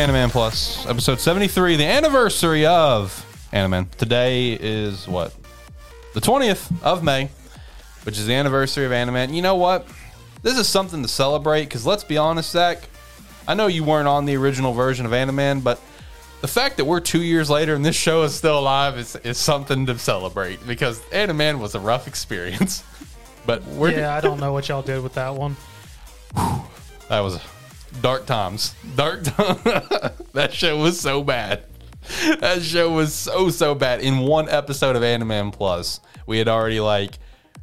Animan Plus, episode 73, the anniversary of Animan. Today is what? The 20th of May, which is the anniversary of Animan. You know what? This is something to celebrate because let's be honest, Zach. I know you weren't on the original version of Animan, but the fact that we're two years later and this show is still alive is, is something to celebrate because Animan was a rough experience. But we're Yeah, I don't know what y'all did with that one. That was dark times. Dark times. that show was so bad. That show was so so bad. In one episode of Animan Plus, we had already like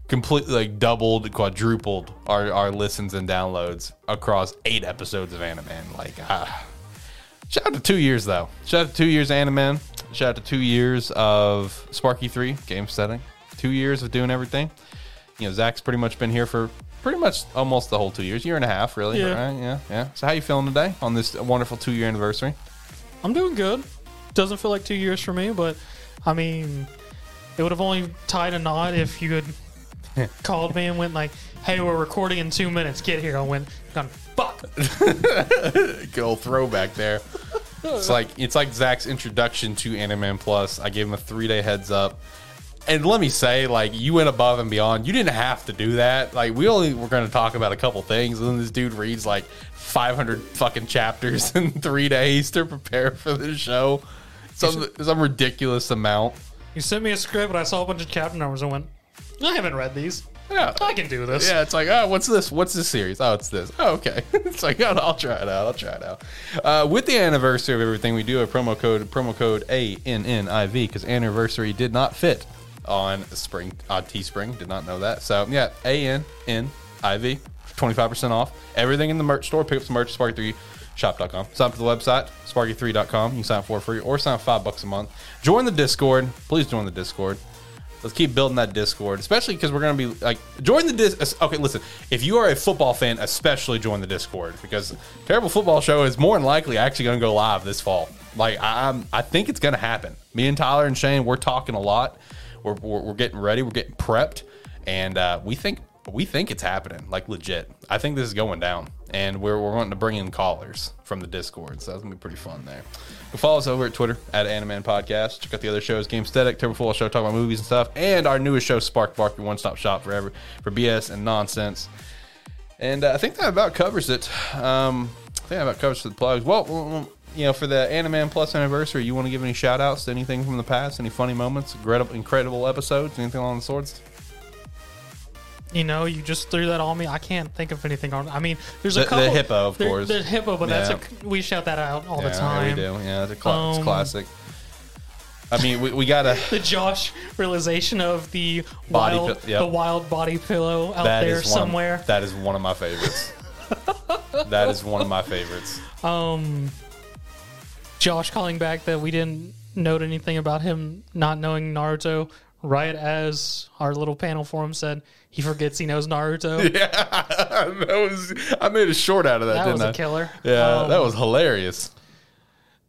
completely like doubled, quadrupled our, our listens and downloads across eight episodes of Animan. Like, ah. Shout out to two years though. Shout out to two years Animan. Shout out to two years of Sparky Three game setting. Two years of doing everything. You know, Zach's pretty much been here for pretty much almost the whole two years, year and a half, really. Yeah. Right? Yeah, yeah. So how you feeling today on this wonderful two year anniversary? I'm doing good. Doesn't feel like two years for me, but I mean, it would have only tied a knot if you had called me and went like, "Hey, we're recording in two minutes. Get here." I went, "Gone fuck." Good old throwback there. It's like it's like Zach's introduction to Animan Plus. I gave him a three day heads up. And let me say, like, you went above and beyond. You didn't have to do that. Like, we only were going to talk about a couple things, and then this dude reads like 500 fucking chapters in three days to prepare for the show. Some some ridiculous amount. You sent me a script, and I saw a bunch of chapter numbers and went, "I haven't read these. Yeah, I can do this." Yeah, it's like, oh, what's this? What's this series? Oh, it's this. Oh, okay. it's like, oh, I'll try it out. I'll try it out. Uh, with the anniversary of everything, we do a promo code, promo code ANNIV, because anniversary did not fit on Spring, on Teespring. Did not know that. So, yeah, ANNIV, 25% off. Everything in the merch store. Pick up some merch, sparky3shop.com. Sign up for the website, sparky3.com. You can sign up for free or sign up five bucks a month. Join the Discord. Please join the Discord. Let's keep building that Discord, especially because we're going to be like, join the dis. Okay, listen, if you are a football fan, especially join the Discord because Terrible Football Show is more than likely actually going to go live this fall. Like, I'm, I think it's going to happen. Me and Tyler and Shane, we're talking a lot. We're, we're, we're getting ready. We're getting prepped, and uh, we think we think it's happening, like legit. I think this is going down, and we're, we're wanting to bring in callers from the Discord, so that's gonna be pretty fun there. Follow us over at Twitter at Animan Podcast. Check out the other shows, Game Static, Turbo Show, talk about movies and stuff, and our newest show, Spark Bark, your one stop shop forever for BS and nonsense. And uh, I think that about covers it. Um, I think that about covers for the plugs. Well, you know, for the Animan Plus anniversary, you want to give any shout outs to anything from the past? Any funny moments, incredible, incredible episodes, anything along the sorts? You know, you just threw that on me. I can't think of anything on. I mean, there's a The- the hippo, of there- course. The hippo, but Yeah. that's a we shout that out all the Yeah, time. we do. Yeah, it's a cla- it's Um, classic. I mean, we, we gotta. The Josh realization of the Body wild, yep. the wild body pillow out That there somewhere. That is one of my favorites. that is one of my favorites. Um, Josh calling back that we didn't note anything about him not knowing Naruto. Right as our little panel forum said, he forgets he knows Naruto. Yeah, that was. I made a short out of that, that didn't was I? a killer. Yeah, Um, that was hilarious.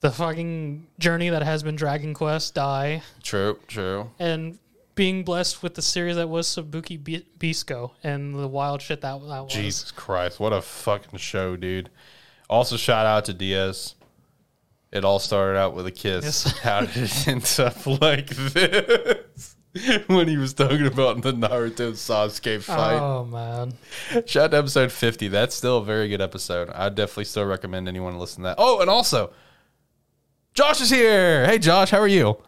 the fucking journey that has been Dragon Quest Dai True, true. and being blessed with the series that was Sabuki Bi- Bisco and the wild shit that, that was. Jesus Christ, what a fucking show, dude. Also, shout out to Diaz. It all started out with a kiss. Yes. How did it end up like this? when he was talking about the Naruto Sasuke fight. Oh man. Shout out to episode 50. That's still a very good episode. I definitely still recommend anyone to listen to that. Oh, and also, Josh is here. Hey, Josh, how are you?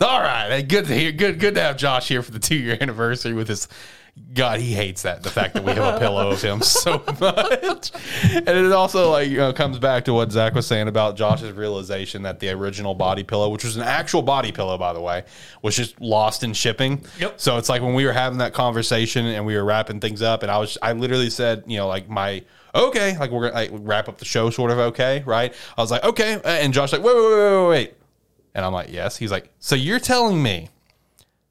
All right. Hey, good to hear. Good, good to have Josh here for the two year anniversary with his. God, he hates that the fact that we have a pillow of him so much, and it also like you know comes back to what Zach was saying about Josh's realization that the original body pillow, which was an actual body pillow by the way, was just lost in shipping. Yep. So it's like when we were having that conversation and we were wrapping things up, and I was I literally said you know like my okay like we're gonna like, wrap up the show sort of okay right. I was like okay, and Josh like wait wait wait wait wait. And I'm like, yes. He's like, so you're telling me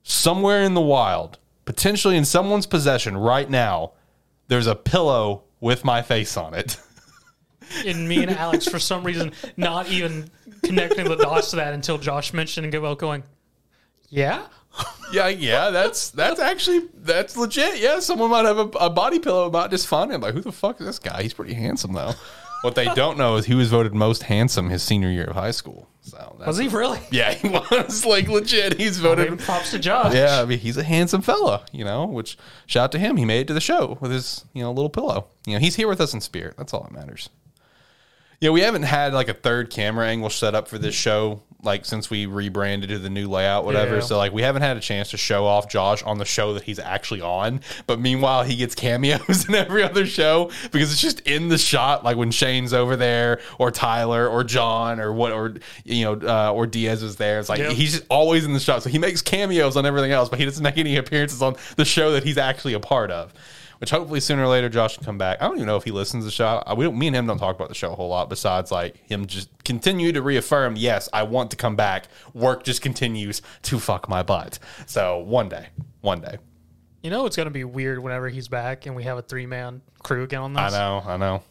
somewhere in the wild, potentially in someone's possession right now, there's a pillow with my face on it. And me and Alex, for some reason, not even connecting the dots to that until Josh mentioned and well going, Yeah? yeah, yeah, that's that's actually that's legit. Yeah, someone might have a, a body pillow about just find him. Like, who the fuck is this guy? He's pretty handsome though. What they don't know is he was voted most handsome his senior year of high school. So that's, Was he really? Yeah, he was like legit. He's voted. Maybe props to Josh. Yeah, I mean he's a handsome fella, you know. Which shout out to him. He made it to the show with his you know little pillow. You know he's here with us in spirit. That's all that matters. Yeah, we haven't had like a third camera angle set up for this show like since we rebranded to the new layout, whatever. Yeah. So like we haven't had a chance to show off Josh on the show that he's actually on. But meanwhile, he gets cameos in every other show because it's just in the shot, like when Shane's over there, or Tyler, or John, or what, or you know, uh, or Diaz is there. It's like Yep. he's just always in the shot. So he makes cameos on everything else, but he doesn't make any appearances on the show that he's actually a part of. Which hopefully sooner or later Josh can come back. I don't even know if he listens to the show. I- We don't, me and him don't talk about the show a whole lot. Besides, like him just continue to reaffirm, yes, I want to come back. Work just continues to fuck my butt. So one day, one day. You know it's gonna be weird whenever he's back and we have a three man crew again on this. I know, I know.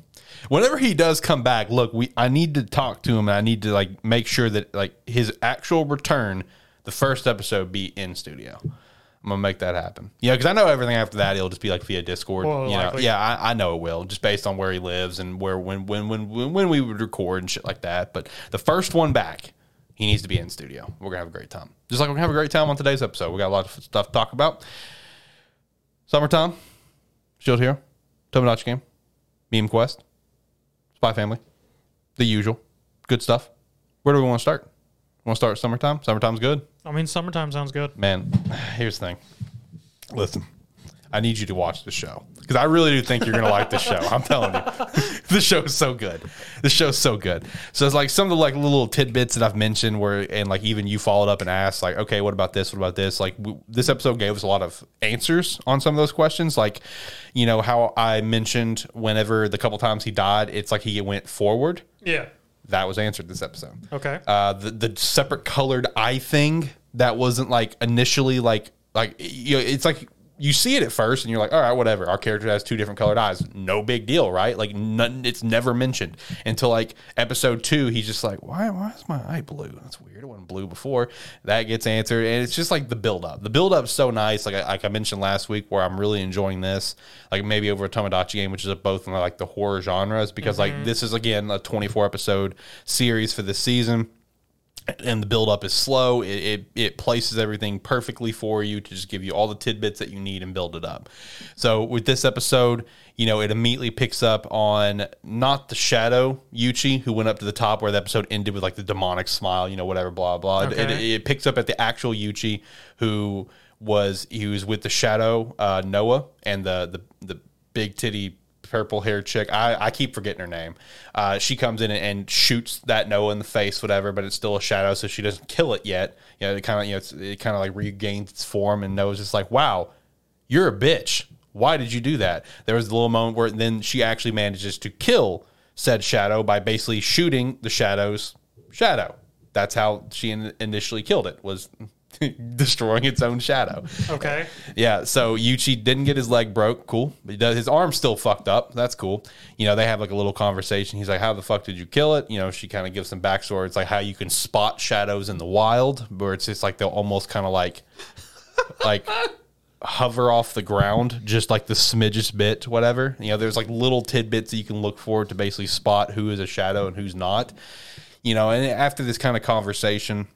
Whenever he does come back, look, we I need to talk to him and I need to like make sure that like his actual return, the first episode be in studio. I'm gonna make that happen. Yeah, because I know everything after that it'll just be like via Discord. More you know, yeah, I, I know it will, just based on where he lives and where when when when when, when we would record and shit like that. But the first one back, he needs to be in studio. We're gonna have a great time, just like we're gonna have a great time on today's episode. We got a lot of stuff to talk about. Summertime, Shield Hero, Tomodachi Game, Meme Quest, Spy Family, the usual, good stuff. Where do we want to start? Want to start summertime? Summertime's good. I mean summertime sounds good. Man, here's the thing. Listen, I need you to watch the show because I really do think you're gonna like the show. I'm telling you, the show is so good. The show's so good. So it's like some of the like little tidbits that I've mentioned where, and like even you followed up and asked like, okay, what about this? What about this? Like w- this episode gave us a lot of answers on some of those questions. Like, you know how I mentioned whenever the couple times he died, it's like he went forward. Yeah. That was answered this episode Okay. uh, the the separate colored eye thing that wasn't like initially like like you know, it's like you see it at first and you're like all right whatever. Our character has two different colored eyes. No big deal right? Like none, it's never mentioned until like episode two he's just like why why is my eye blue? That's weird. It wasn't blue before. That gets answered. And it's just like the build up the build up's so nice. Like I, like I mentioned last week where I'm really enjoying this like maybe over a Tomodachi game which is both in like the horror genres because like mm-hmm. this is again a 24 episode series for this season and the build up is slow. It, it it places everything perfectly for you to just give you all the tidbits that you need and build it up. So with this episode, you know, it immediately picks up on not the shadow Yuchi who went up to the top where the episode ended with like the demonic smile, you know, whatever, blah blah. It, it, it picks up at the actual Yuchi who was he was with the shadow uh, Noah and the the the big titty purple hair chick. I, I keep forgetting her name. Uh, she comes in and, and shoots that Noah in the face, whatever, but it's still a shadow, so she doesn't kill it yet. You know, it kind of you know it kind of like regains its form, and Noah's just like, "Wow, you're a bitch. Why did you do that?" There was a little moment where then she actually manages to kill said shadow by basically shooting the shadow's shadow. That's how she in- initially killed it was destroying its own shadow. okay. Yeah, so Yuchi didn't get his leg broke. Cool. Does, his arm's still fucked up. That's cool. You know, they have like a little conversation. He's like, How the fuck did you kill it? You know, she kind of gives some backstory. It's like how you can spot shadows in the wild, where it's just like they'll almost kind of like, like, hover off the ground, just like the smidgest bit, whatever. You know, there's like little tidbits that you can look for to basically spot who is a shadow and who's not. You know, and after this kind of conversation,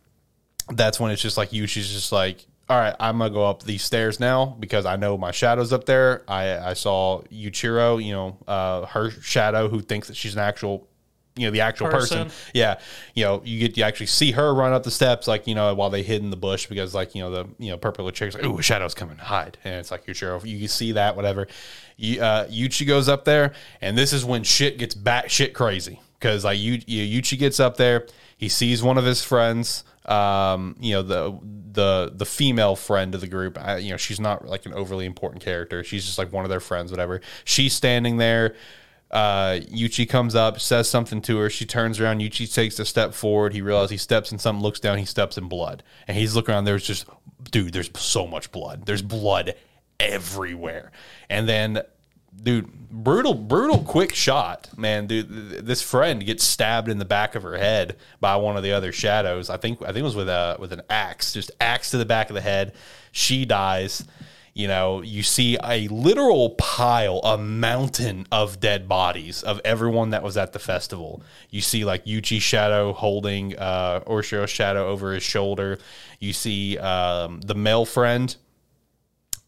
that's when it's just like you. She's just like, all right, I'm gonna go up these stairs now because I know my shadow's up there. I I saw Yuchiro, you know, uh, her shadow who thinks that she's an actual, you know, the actual person. Person. Yeah, you know, you get you actually see her run up the steps, like you know, while they hid in the bush because like you know the you know purple chick's like, ooh, a shadow's coming, hide, and it's like Yuchiro. You see that, whatever. You, uh, Yuchi goes up there, and this is when shit gets back shit crazy because like you, you Yuchi gets up there, he sees one of his friends, um, you know the the the female friend of the group. I, you know she's not like an overly important character. She's just like one of their friends, whatever. She's standing there. Uh, Yuchi comes up, says something to her. She turns around. Yuchi takes a step forward. He realizes he steps in something, looks down. He steps in blood, and he's looking around. There's just, dude, there's so much blood. There's blood everywhere. And then dude brutal brutal quick shot man dude th- this friend gets stabbed in the back of her head by one of the other shadows i think i think it was with a with an axe just axe to the back of the head she dies You know, you see a literal pile, a mountain of dead bodies of everyone that was at the festival. You see like Yuchi Shadow holding uh, Oshiro Shadow over his shoulder. You see um, the male friend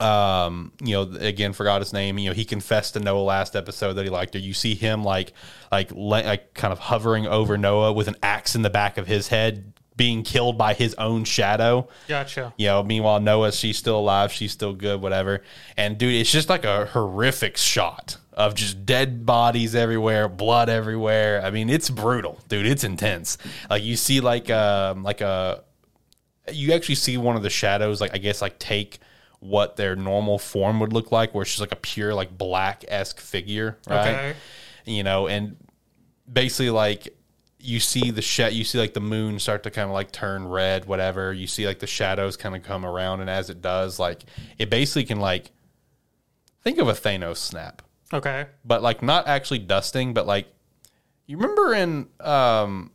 um you know again forgot his name. You know he confessed to noah last episode that he liked her. You see him like like like kind of hovering over noah with an axe in the back of his head being killed by his own shadow. Gotcha. you know meanwhile noah she's still alive. She's still good whatever. And dude it's just like a horrific shot of just dead bodies everywhere blood everywhere. I mean it's brutal dude. It's intense. Like you see like um like a you actually see one of the shadows like i guess like take what their normal form would look like where it's just like a pure like black esque figure right Okay. you know and basically like you see the sh- you see like the moon start to kind of like turn red whatever you see like the shadows kind of come around and as it does like it basically can like think of a thanos snap Okay. but like not actually dusting, but like you remember in um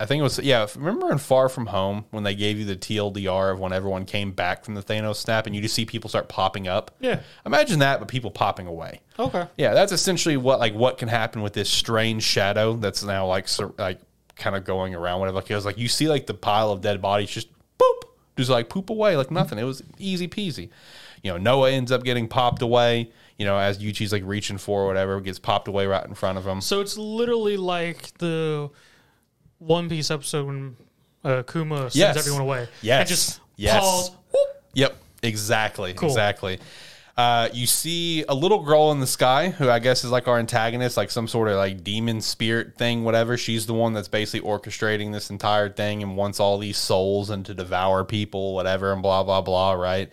I think it was yeah, remember in Far From Home when they gave you the TLDR of when everyone came back from the Thanos snap and you just see people start popping up? Yeah. Imagine that but people popping away. Okay. Yeah, that's essentially what like what can happen with this strange shadow that's now like sur- like kind of going around whatever. Like it was like you see like the pile of dead bodies just boop, just like poop away like nothing. It was easy peasy. You know, Noah ends up getting popped away. You know, as Yuchi's like reaching for or whatever, gets popped away right in front of him. So it's literally like the One Piece episode when uh, Kuma sends Yes. everyone away. Yes. And just Yes. pause. whoop. Yep, exactly, Cool. exactly. Uh, you see a little girl in the sky who I guess is like our antagonist, like some sort of like demon spirit thing, whatever. She's the one that's basically orchestrating this entire thing and wants all these souls and to devour people, whatever, and blah blah blah, right?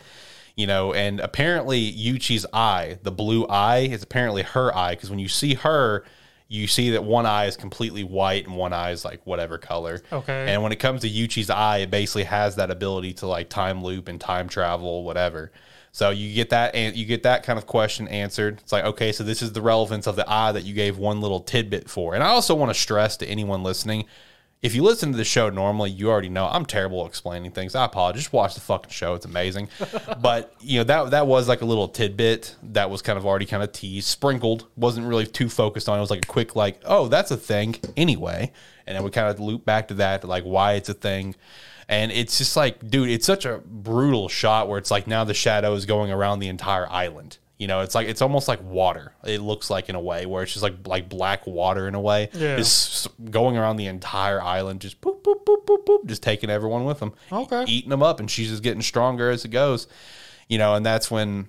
You know, and apparently Yuchi's eye, the blue eye, is apparently her eye because when you see her, you see that one eye is completely white and one eye is like whatever color. Okay. And when it comes to Yuchi's eye, it basically has that ability to like time loop and time travel, whatever. So you get that and you get that kind of question answered. It's like, okay, so this is the relevance of the eye that you gave one little tidbit for. And I also want to stress to anyone listening, if you listen to the show normally, you already know I'm terrible at explaining things. I apologize. Just watch the fucking show; it's amazing. but you know that that was like a little tidbit that was kind of already kind of teased, sprinkled. wasn't really too focused on. It was like a quick like, oh, that's a thing anyway, and then we kind of loop back to that, to like why it's a thing. And it's just like, dude, it's such a brutal shot where it's like now the shadow is going around the entire island. You know, it's like it's almost like water. It looks like in a way where it's just like like black water in a way. Yeah. It's going around the entire island, just boop boop boop boop boop, just taking everyone with them. Okay. eating them up, and she's just getting stronger as it goes. You know, and that's when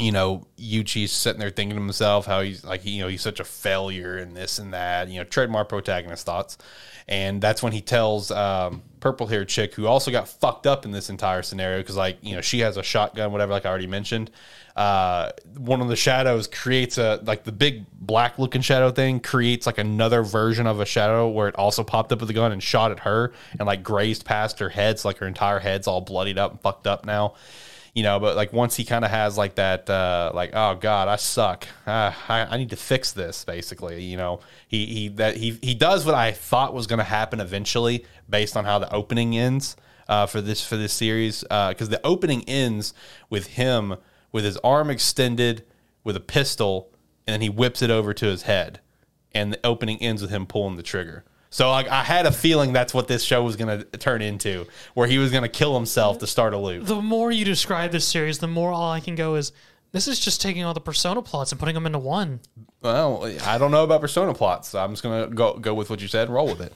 you know, Yuchi's sitting there thinking to himself how he's like, you know, he's such a failure and this and that, you know, trademark protagonist thoughts. And that's when he tells um, purple haired chick who also got fucked up in this entire scenario because, like, you know, she has a shotgun, whatever, like I already mentioned. Uh, one of the shadows creates a, like, the big black looking shadow thing creates like another version of a shadow where it also popped up with a gun and shot at her and like grazed past her head. So, like, her entire head's all bloodied up and fucked up now you know but like once he kind of has like that uh like oh god i suck. Uh, I, I need to fix this basically you know. He he that he he does what i thought was going to happen eventually based on how the opening ends uh for this for this series uh because the opening ends with him with his arm extended with a pistol and then he whips it over to his head and the opening ends with him pulling the trigger so like I had a feeling that's what this show was going to turn into, where he was going to kill himself to start a loop. The more you describe this series, the more all I can go is this is just taking all the persona plots and putting them into one. Well, I don't know about persona plots. So I'm just gonna go go with what you said and roll with it.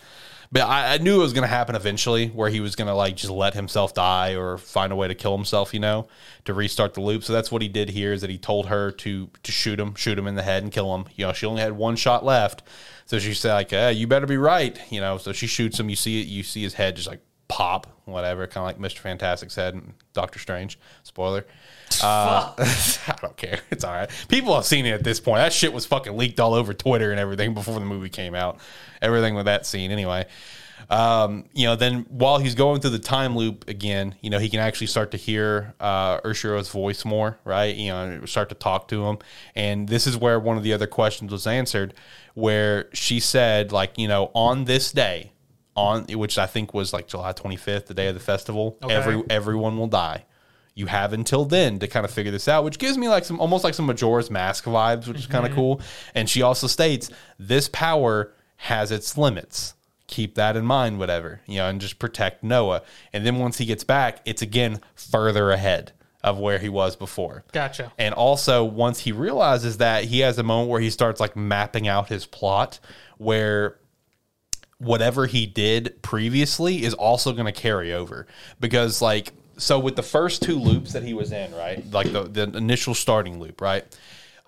But I, I knew it was gonna happen eventually, where he was gonna like just let himself die or find a way to kill himself, you know, to restart the loop. So that's what he did here. Is that he told her to to shoot him, shoot him in the head, and kill him. You know, she only had one shot left, so she said like, eh, "You better be right," you know. So she shoots him. You see it. You see his head just like pop, whatever, kind of like Mister Fantastic said, Doctor Strange. Spoiler. Uh, I don't care. It's all right. People have seen it at this point. That shit was fucking leaked all over Twitter and everything before the movie came out. Everything with that scene, anyway. Um, you know, then while he's going through the time loop again, you know, he can actually start to hear uh, Urshiro's voice more, right? You know, start to talk to him. And this is where one of the other questions was answered, where she said, like, you know, on this day, on which I think was like July 25th, the day of the festival, Okay. every everyone will die You have until then to kind of figure this out, which gives me like some almost like some Majora's Mask vibes, which is kind of mm-hmm. cool. And she also states this power has its limits. Keep that in mind, whatever, you know, and just protect Noah. And then once he gets back, it's again further ahead of where he was before. Gotcha. And also, once he realizes that, he has a moment where he starts like mapping out his plot, where whatever he did previously is also going to carry over. Because like so with the first two loops that he was in right like the, the initial starting loop right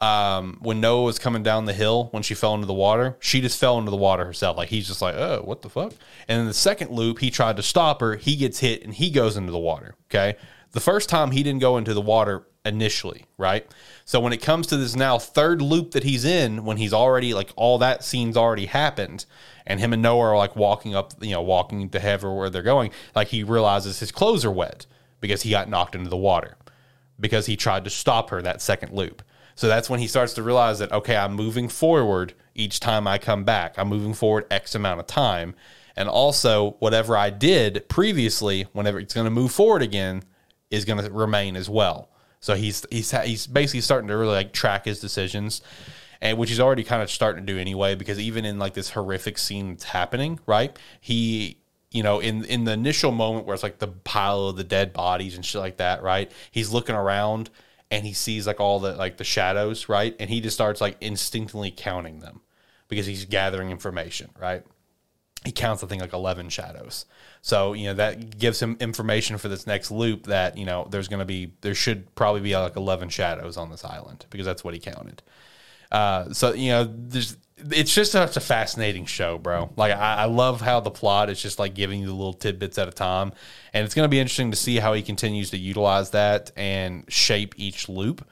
um, when noah was coming down the hill when she fell into the water she just fell into the water herself. Like he's just like oh what the fuck? And in the second loop he tried to stop her he gets hit and he goes into the water okay? The first time he didn't go into the water initially, right? So when it comes to this now third loop that he's in, when he's already like all that scene's already happened, and him and Noah are like walking up, you know, walking to heaven where they're going, like he realizes his clothes are wet because he got knocked into the water because he tried to stop her that second loop. So that's when he starts to realize that okay, I'm moving forward each time I come back. I'm moving forward X amount of time. And also whatever I did previously, whenever it's going to move forward again, is going to remain as well. So he's he's he's basically starting to really like track his decisions, and which he's already kind of starting to do anyway. Because even in like this horrific scene that's happening, right? He you know in in the initial moment where it's like the pile of the dead bodies and shit like that, right? He's looking around and he sees like all the like the shadows, right? And he just starts like instinctively counting them because he's gathering information, right? he counts I think like 11 shadows. So, you know, that gives him information for this next loop that, you know, there's going to be there should probably be like 11 shadows on this island because that's what he counted. Uh, so, you know, there's it's just such a fascinating show, bro. Like I, I love how the plot is just like giving you the little tidbits at a time, and it's going to be interesting to see how he continues to utilize that and shape each loop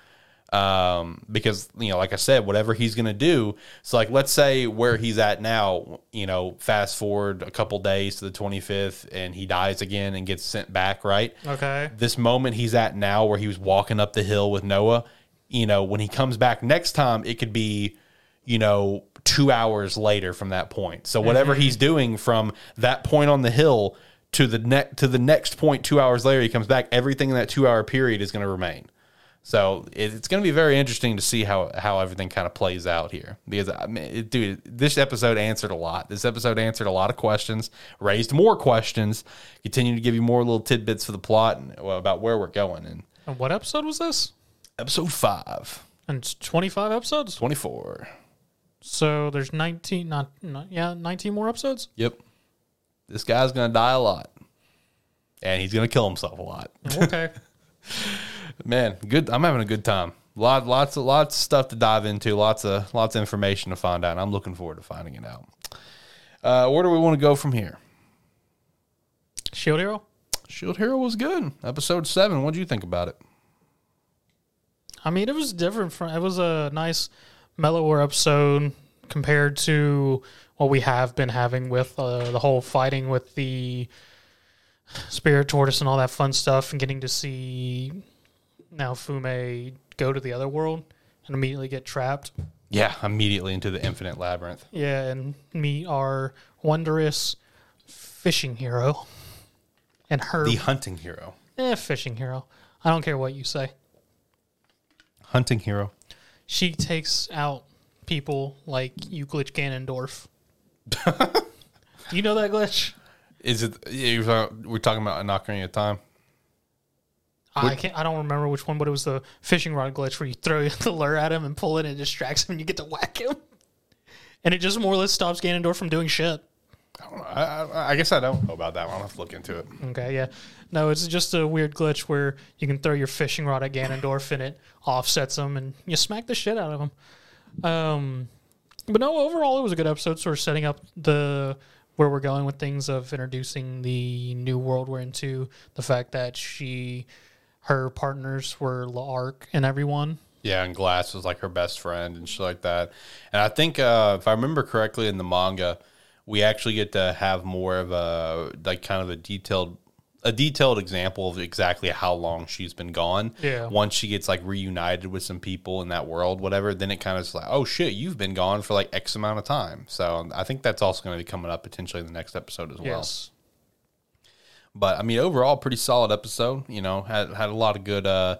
um, because you know, like I said, whatever he's going to do. So, like, let's say where he's at now, you know, fast forward a couple days to the 25th, and he dies again and gets sent back. Right. Okay. This moment he's at now, where he was walking up the hill with Noah. You know, when he comes back next time, it could be, you know, two hours later from that point. So whatever mm-hmm. he's doing from that point on the hill to the next to the next point, two hours later, he comes back. Everything in that two hour period is going to remain. So it, it's going to be very interesting to see how how everything kind of plays out here. Because I mean, it, dude, this episode answered a lot. This episode answered a lot of questions, raised more questions, continued to give you more little tidbits for the plot and well, about where we're going. And And what episode was this? Episode five, And it's 25 episodes. 24. So there's 19, not, not yeah, 19 more episodes. Yep. This guy's going to die a lot. And he's going to kill himself a lot. Okay. Man, good. I'm having a good time. Lot, lots of lots of stuff to dive into. Lots of lots of information to find out. And I'm looking forward to finding it out. Uh, where do we want to go from here? Shield Hero. Shield Hero was good. Episode seven. What do you think about it? I mean, it was different from. It was a nice, mellower episode compared to what we have been having with uh, the whole fighting with the spirit tortoise and all that fun stuff, and getting to see Naofumi go to the other world and immediately get trapped. Yeah, immediately into the infinite labyrinth. Yeah, and meet our wondrous fishing hero and her The hunting hero. eh, fishing hero. I don't care what you say. Hunting hero. She takes out people like Euclid Ganondorf. Do you know that glitch? Is it? you're talking- We're talking about Ocarina of Time. I can't. I don't remember which one, but it was the fishing rod glitch where you throw the lure at him and pull it, and it distracts him, and you get to whack him, and it just more or less stops Ganondorf from doing shit. I, don't know. I, I, I guess I don't know about that one. I'll have to look into it. Okay, yeah. No, it's just a weird glitch where you can throw your fishing rod at Ganondorf and it offsets him and you smack the shit out of him. Um, but no, overall it was a good episode, sort of setting up the where we're going with things of introducing the new world we're into, the fact that she her partners were L'Arc and everyone. Yeah, and Glass was like her best friend and shit like that. And I think uh, if I remember correctly in the manga, we actually get to have more of a like kind of a detailed a detailed example of exactly how long she's been gone. Yeah. Once she gets like reunited with some people in that world, whatever, then it kind of is like, oh shit, you've been gone for like X amount of time. So I think that's also going to be coming up potentially in the next episode as well. Yes. But I mean, overall, pretty solid episode. You know, had had a lot of good uh,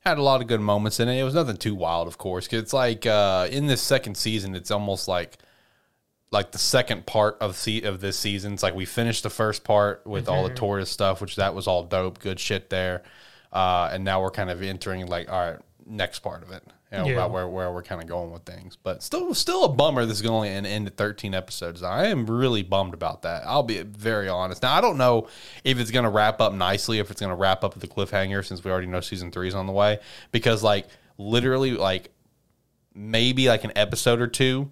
had a lot of good moments in it. It was nothing too wild, of course. 'cause it's like uh, in this second season, it's almost like like the second part of se- of this season. It's like we finished the first part with all the tourist stuff, which that was all dope, good shit there. Uh, and now we're kind of entering like all right, next part of it. You know, Yeah. about where, where we're kind of going with things. But still still a bummer this is going to end at 13 episodes. I am really bummed about that. I'll be very honest. Now I don't know if it's going to wrap up nicely, if it's going to wrap up with the cliffhanger since we already know season 3 is on the way because like literally like maybe like an episode or two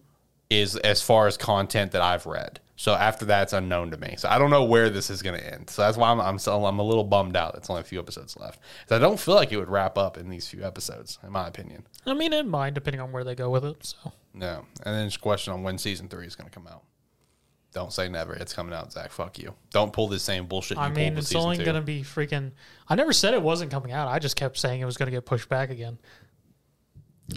is as far as content that I've read. So after that, it's unknown to me. So I don't know where this is going to end. So that's why I'm I'm, so, I'm a little bummed out. It's only a few episodes left. 'Cause I don't feel like it would wrap up in these few episodes, in my opinion. I mean, in mind, depending on where they go with it. So No. And then it's a question on when season three is going to come out. Don't say never. It's coming out, Zach. Fuck you. Don't pull this same bullshit. You I mean, it's only going to be freaking. I never said it wasn't coming out. I just kept saying it was going to get pushed back again.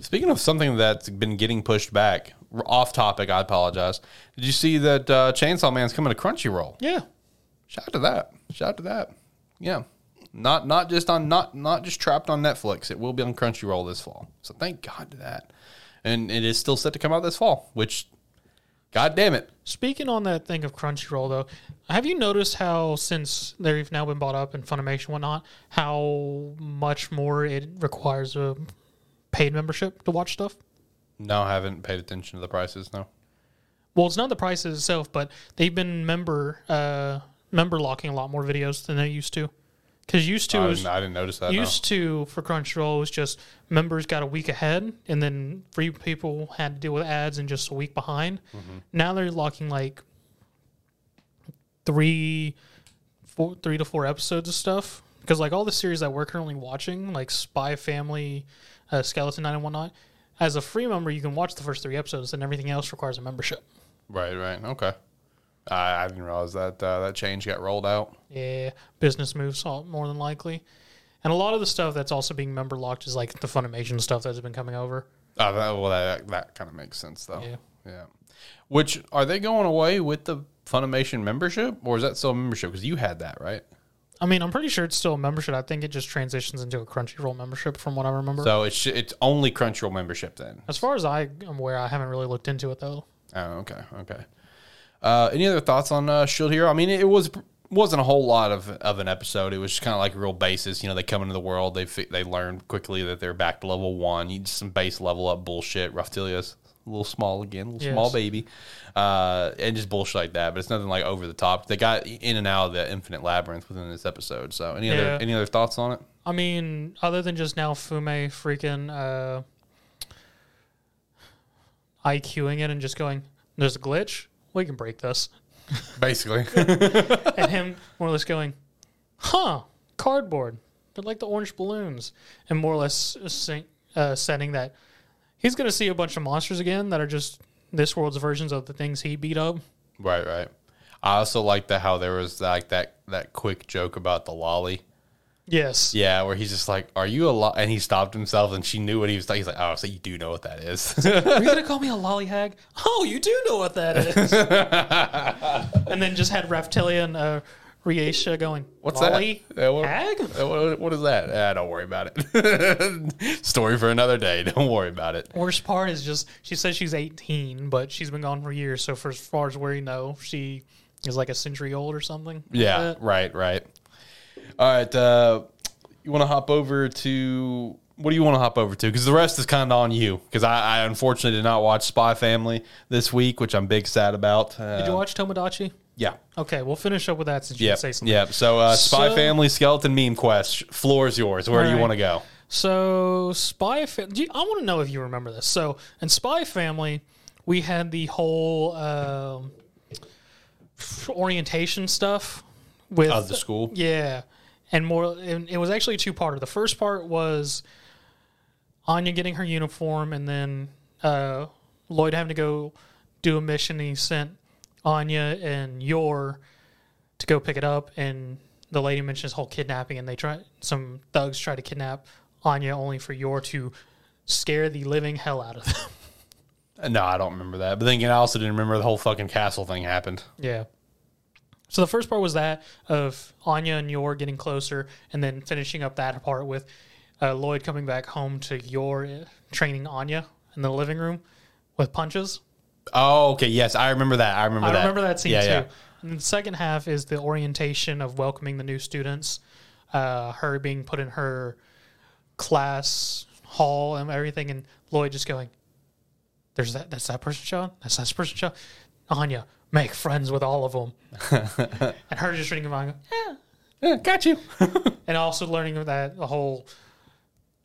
Speaking of something that's been getting pushed back, off topic. I apologize. Did you see that uh, Chainsaw Man's coming to Crunchyroll? Yeah, Shout out to that. Shout out to that. Yeah. Not not just on not not just trapped on Netflix. It will be on Crunchyroll this fall. So thank God to that. And it is still set to come out this fall, which God damn it. Speaking on that thing of Crunchyroll, though, have you noticed how since they've now been bought up in Funimation and whatnot, how much more it requires a paid membership to watch stuff? No, I haven't paid attention to the prices, no. Well, it's not the prices itself, but they've been member uh, member locking a lot more videos than they used to. Because used to I was didn't, I didn't notice that. no. used to for Crunchyroll was just members got a week ahead, and then free people had to deal with ads and just a week behind. Mm-hmm. Now they're locking like three, four, three to four episodes of stuff because like all the series that we're currently watching, like Spy Family, uh, Skeleton Knight and whatnot. As a free member, you can watch the first three episodes, and everything else requires a membership. Right, right. Okay. I, I didn't realize that uh, that change got rolled out. Yeah, business moves all- more than likely. And a lot of the stuff that's also being member locked is like the Funimation stuff that's been coming over. Oh, that, well, that, that kind of makes sense, though. Yeah. Yeah. Which, are they going away with the Funimation membership, or is that still a membership? Because you had that, right? I mean, I'm pretty sure it's still a membership. I think it just transitions into a Crunchyroll membership from what I remember. So it's it's only Crunchyroll membership then. as far as I am aware, I haven't really looked into it though. Oh, okay, okay. Uh, any other thoughts on uh, Shield Hero? I mean, it was wasn't a whole lot of, of an episode. It was just kind of like real basis. You know, they come into the world, they they learn quickly that they're back to level one. You just some base level up bullshit. A little small again, little Yes. small baby, uh, and just bullshit like that. But it's nothing like over the top. They got in and out of the infinite labyrinth within this episode. So any Yeah. other any other thoughts on it? I mean, other than just Naofumi freaking uh, IQing it and just going, "There's a glitch. We can break this," Basically, and him more or less going, "Huh, cardboard. They're like the orange balloons," and more or less sing, uh, setting that he's gonna see a bunch of monsters again that are just this world's versions of the things he beat up. right, right. I also like the how there was like that that quick joke about the lolly. Yes. Yeah, where he's just like, "Are you a lot?" And he stopped himself, and she knew what he was. Talking? He's like, "Oh, so you do know what that is?" Are you gonna call me a lollihag? Oh, you do know what that is. and then just had Raphtalia uh, Rishia going, What's Lolly that? Uh, what, hag? uh, what- is that? Ah, don't worry about it. Story for another day. Don't worry about it. Worst part is just she says she's 18, but she's been gone for years. So for as far as we know, she is like a century old or something. Yeah, that. right, right. All right. Uh, you want to hop over to what do you want to hop over to? Because the rest is kind of on you. Because I, I unfortunately did not watch Spy Family this week, which I'm big sad about. Uh, Did you watch Tomodachi? Yeah. Okay, we'll finish up with that since you Yep. say something. Yep. So, uh, Spy So- Family Skeleton Meme Quest. Floor is yours. Where do you want to go? So Spy Family, I want to know if you remember this. So in Spy Family, we had the whole um, orientation stuff with Of the school. Yeah, and more. And it was actually two parter. The first part was Anya getting her uniform, and then uh, Lloyd having to go do a mission. And he sent Anya and Yor to go pick it up, and the lady mentions whole kidnapping, and they try some thugs try to kidnap Anya only for Yor to scare the living hell out of them. No, I don't remember that. But then again, I also didn't remember the whole fucking castle thing happened. yeah. So the first part was that of Anya and Yor getting closer, and then finishing up that part with uh, Lloyd coming back home to Yor uh, training Anya in the living room with punches. Oh, okay. Yes, I remember that. I remember I that. remember that scene yeah, too. Yeah. And the second half is the orientation of welcoming the new students, uh, her being put in her class hall and everything, and Lloyd just going, "There's that. That's that person, Sean. That's that person, Sean. Anya, make friends with all of them." and her just reading around, yeah. Yeah, got you. and also learning that the whole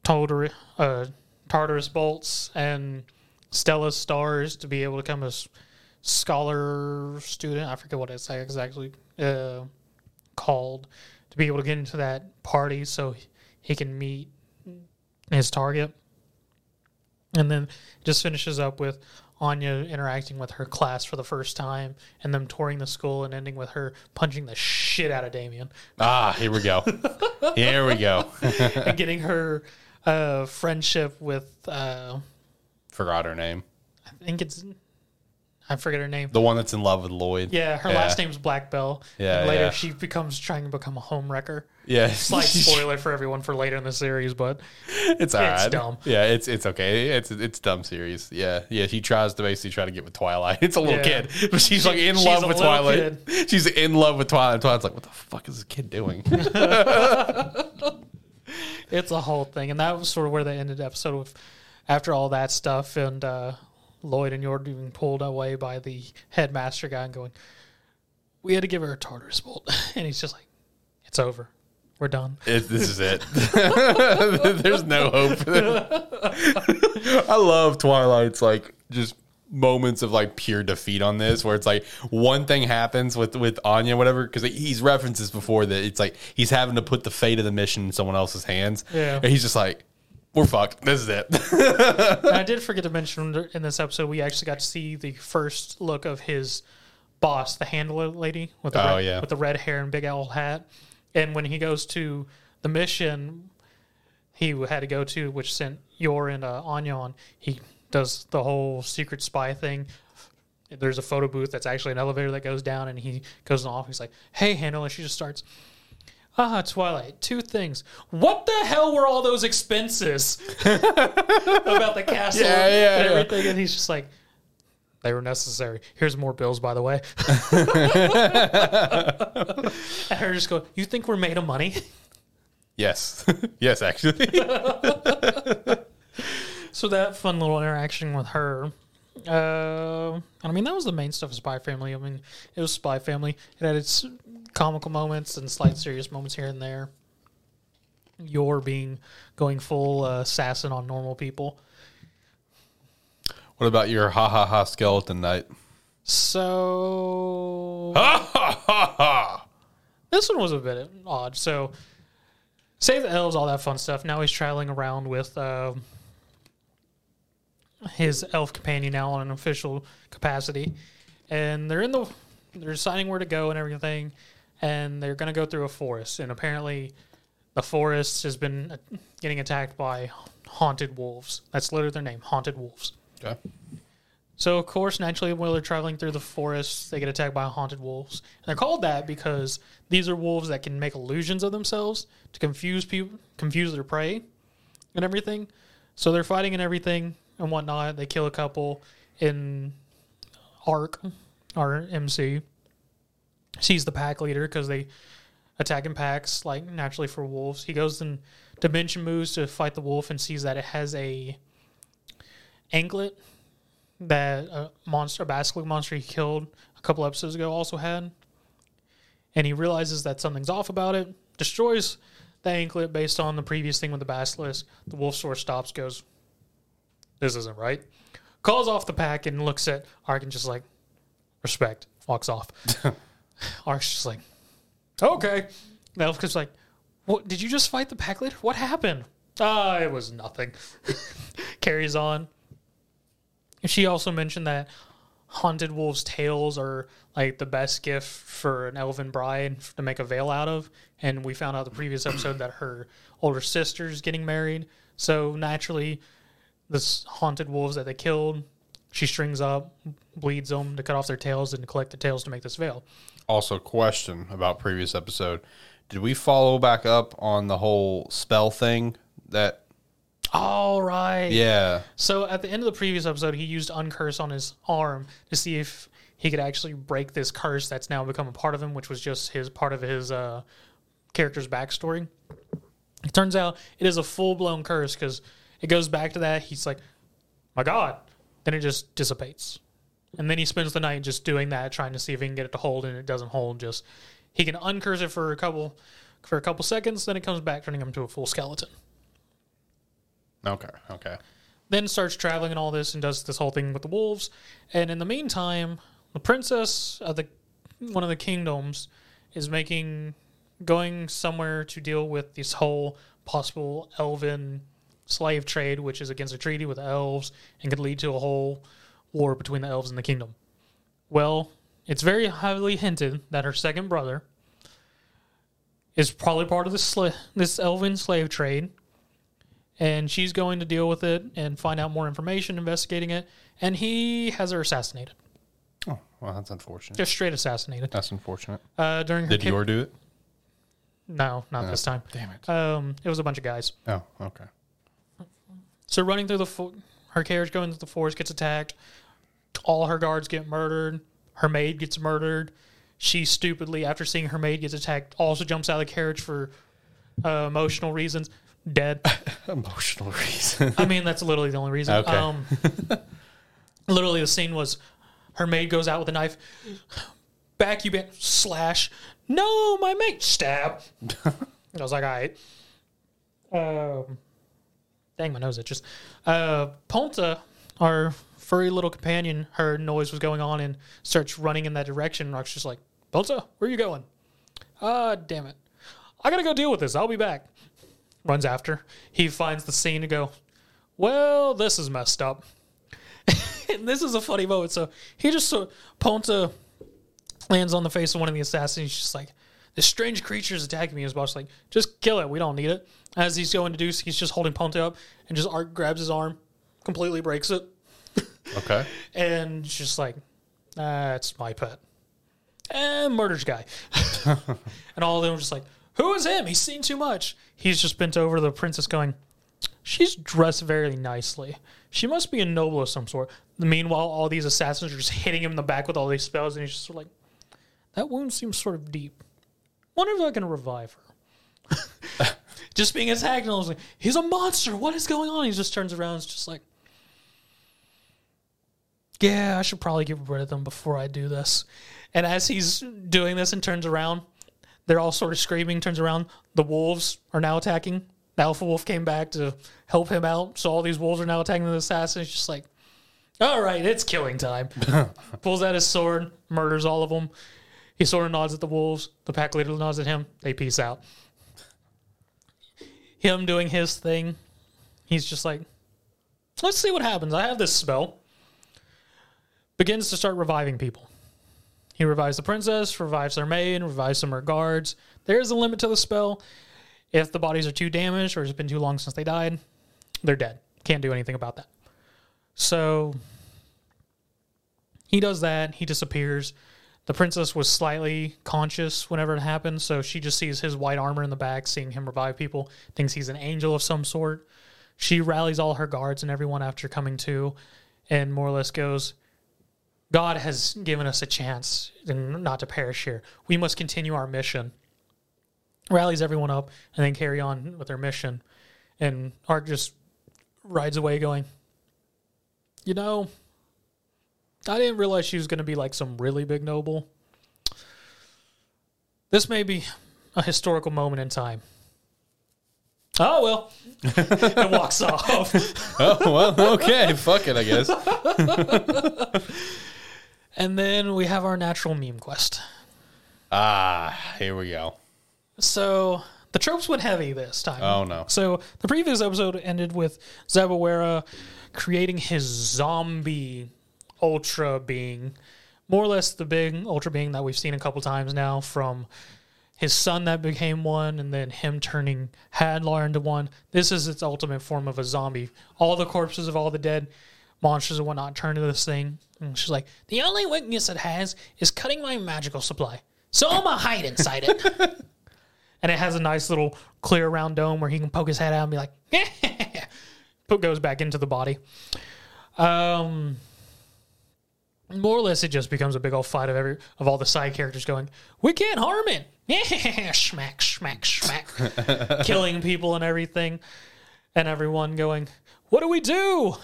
Tartar, uh, Tartarus bolts and Stella stars to be able to become a s- scholar student. I forget what it's exactly uh, called to be able to get into that party so he can meet his target. And then just finishes up with Anya interacting with her class for the first time and them touring the school and ending with her punching the shit out of Damien ah, here we go. here we go. and getting her uh, friendship with uh, Forgot her name. I think it's I forget her name. The one that's in love with Lloyd. Yeah, her Yeah. last name's Blackbell. Yeah, and later yeah. she becomes trying to become a home wrecker. Yeah. Slight spoiler for everyone for later in the series, but it's all right. dumb. Yeah, it's it's okay. It's it's dumb series. Yeah, yeah. She tries to basically try to get with Twilight. It's a little Yeah. kid, but she's like in She's love with Twilight. She's in love with Twilight. Twilight's like, what the fuck is this kid doing? it's a whole thing. And that was sort of where they ended the episode with after all that stuff and uh, Lloyd and Yord being pulled away by the headmaster guy and going, We had to give her a Tartarus bolt. And he's just like, It's over. We're done. It, this is it. There's no hope. I love Twilight's like just moments of like pure defeat on this, where it's like one thing happens with with Anya, whatever, because he's references before that it's like he's having to put the fate of the mission in someone else's hands. Yeah. and he's just like, we're fucked. This is it. And I did forget to mention in this episode, we actually got to see the first look of his boss, the handler lady with the Oh, red, yeah. with the red hair and big owl hat. And when he goes to the mission he had to go to, which sent Yor and uh, Anya on, he does the whole secret spy thing. There's a photo booth that's actually an elevator that goes down, and he goes off. He's like, "Hey, handler," she just starts. Ah, Twilight. Two things. What the hell were all those expenses about the castle Yeah, yeah, and yeah. everything? And he's just like, they were necessary. Here's more bills, by the way. and her just go, you think we're made of money? yes, yes, actually. so that fun little interaction with her. Uh, I mean, that was the main stuff of Spy Family. I mean, it was Spy Family. It had its comical moments and slight serious moments here and there. Yor being going full uh, assassin on normal people. what about your ha ha ha skeleton knight? So Ha ha ha ha. this one was a bit odd. So save the elves, all that fun stuff. Now he's traveling around with uh, his elf companion now on an official capacity, and they're in the they're deciding where to go and everything, and they're going to go through a forest, and apparently the forest has been uh, getting attacked by haunted wolves. That's literally their name, haunted wolves. Okay. So, of course, naturally, while they're traveling through the forest, they get attacked by haunted wolves. And they're called that because these are wolves that can make illusions of themselves to confuse people, confuse their prey, and everything. So they're fighting and everything and whatnot. They kill a couple in Arc, our MC. Sees the pack leader because they attack in packs, like naturally for wolves. He goes and dimension moves to fight the wolf and sees that it has a anklet that a monster, a basilisk monster he killed a couple episodes ago also had. And he realizes that something's off about it, destroys the anklet based on the previous thing with the basilisk. The wolf sword stops, goes, This isn't right. Calls off the pack and looks at Arc and just like, Respect. Walks off. Arc's just like, Okay. The elf like, What did you just fight the pack leader? What happened? Ah, it was nothing. Carries on. She also mentioned that haunted wolves' tails are like the best gift for an elven bride to make a veil out of. And we found out the previous episode that her older sister's getting married. So naturally, this haunted wolves that they killed She strings up, bleeds them to cut off their tails and to collect the tails to make this veil. Also, question about previous episode: Did we follow back up on the whole spell thing? That All right. yeah, So at the end of the previous episode, he used uncurse on his arm to see if he could actually break this curse that's now become a part of him, which was just his part of his uh, character's backstory. It turns out it is a full blown curse because it goes back to that. He's like, "My God!" Then it just dissipates, and then he spends the night just doing that, trying to see if he can get it to hold, and it doesn't hold. Just he can uncurse it for a couple for a couple seconds, then it comes back, turning him to a full skeleton okay, okay. then starts traveling and all this and does this whole thing with the wolves. And in the meantime, the princess of the one of the kingdoms is making going somewhere to deal with this whole possible elven slave trade, which is against a treaty with the elves and could lead to a whole war between the elves and the kingdom. Well, it's very highly hinted that her second brother is probably part of this sla- this elven slave trade and she's going to deal with it and find out more information, investigating it. And he has her assassinated, Oh, well, that's unfortunate. just straight assassinated. That's unfortunate. Uh, during her Did kid- Yor do it? no, not this time. Damn it. Um, it was a bunch of guys. Oh, okay. So running through the fo- her carriage going through the forest gets attacked. All her guards get murdered. Her maid gets murdered. She stupidly, after seeing her maid gets attacked, also jumps out of the carriage for uh, emotional reasons. Dead. Emotional reason. I mean, that's literally the only reason. Okay. Um, literally, the scene was her maid goes out with a knife, back you back, slash. No, my mate, stab. I was like, all right. Um, dang, my nose itches. Uh, Ponta, our furry little companion, heard noise was going on and starts running in that direction. Arc's just like, Ponta, where are you going? Ah, damn it. I gotta go deal with this. I'll be back runs after. He finds the scene to go, well, this is messed up. and this is a funny moment. So he just Ponta lands on the face of one of the assassins. He's just like, this strange creature is attacking me. His boss like, just kill it. We don't need it. As he's going to do, he's just holding Ponta up and just Arc grabs his arm, completely breaks it, okay. and just like, that's my pet. And murders guy. and all of them were just like, who is him? He's seen too much. He's just bent over the princess going, she's dressed very nicely. She must be a noble of some sort. Meanwhile, all these assassins are just hitting him in the back with all these spells, and he's just sort of like, that wound seems sort of deep. Wonder if I can revive her. just being attacked, and I was like, he's a monster. What is going on? He just turns around, and is just like, yeah, I should probably get rid of them before I do this. And as he's doing this and turns around, they're all sort of screaming, turns around. The wolves are now attacking. The alpha wolf came back to help him out. So all these wolves are now attacking the assassin. It's just like, all right, it's killing time. Pulls out his sword, murders all of them. He sort of nods at the wolves. The pack leader nods at him. They peace out. Him doing his thing. He's just like, let's see what happens. I have this spell. Begins to start reviving people. He revives the princess, revives their maid, revives some of her guards. There is a limit to the spell. If the bodies are too damaged or it's been too long since they died, they're dead. Can't do anything about that. So he does that. He disappears. The princess was slightly conscious whenever it happened, so she just sees his white armor in the back, seeing him revive people, thinks he's an angel of some sort. She rallies all her guards and everyone after coming to, and more or less goes, God has given us a chance and not to perish here. We must continue our mission. Rallies everyone up and then carry on with their mission. And Arc just rides away going, You know, I didn't realize she was going to be like some really big noble. This may be a historical moment in time. Oh, well. and walks off. Oh well, okay. Fuck it, I guess. And then we have our natural meme quest. Ah, here we go. So the tropes went heavy this time. Oh no. So the previous episode ended with Zabuera creating his zombie ultra being, more or less the big ultra being that we've seen a couple times now from his son that became one and then him turning Hadlar into one. This is its ultimate form of a zombie. All the corpses of all the dead monsters and whatnot turn to this thing. And she's like, the only weakness it has is cutting my magical supply. So I'm gonna hide inside it. and it has a nice little clear round dome where he can poke his head out and be like, put goes back into the body. Um, more or less, it just becomes a big old fight of every of all the side characters going, "We can't harm it!" Yeah, smack, smack, smack, killing people and everything, and everyone going, "What do we do?"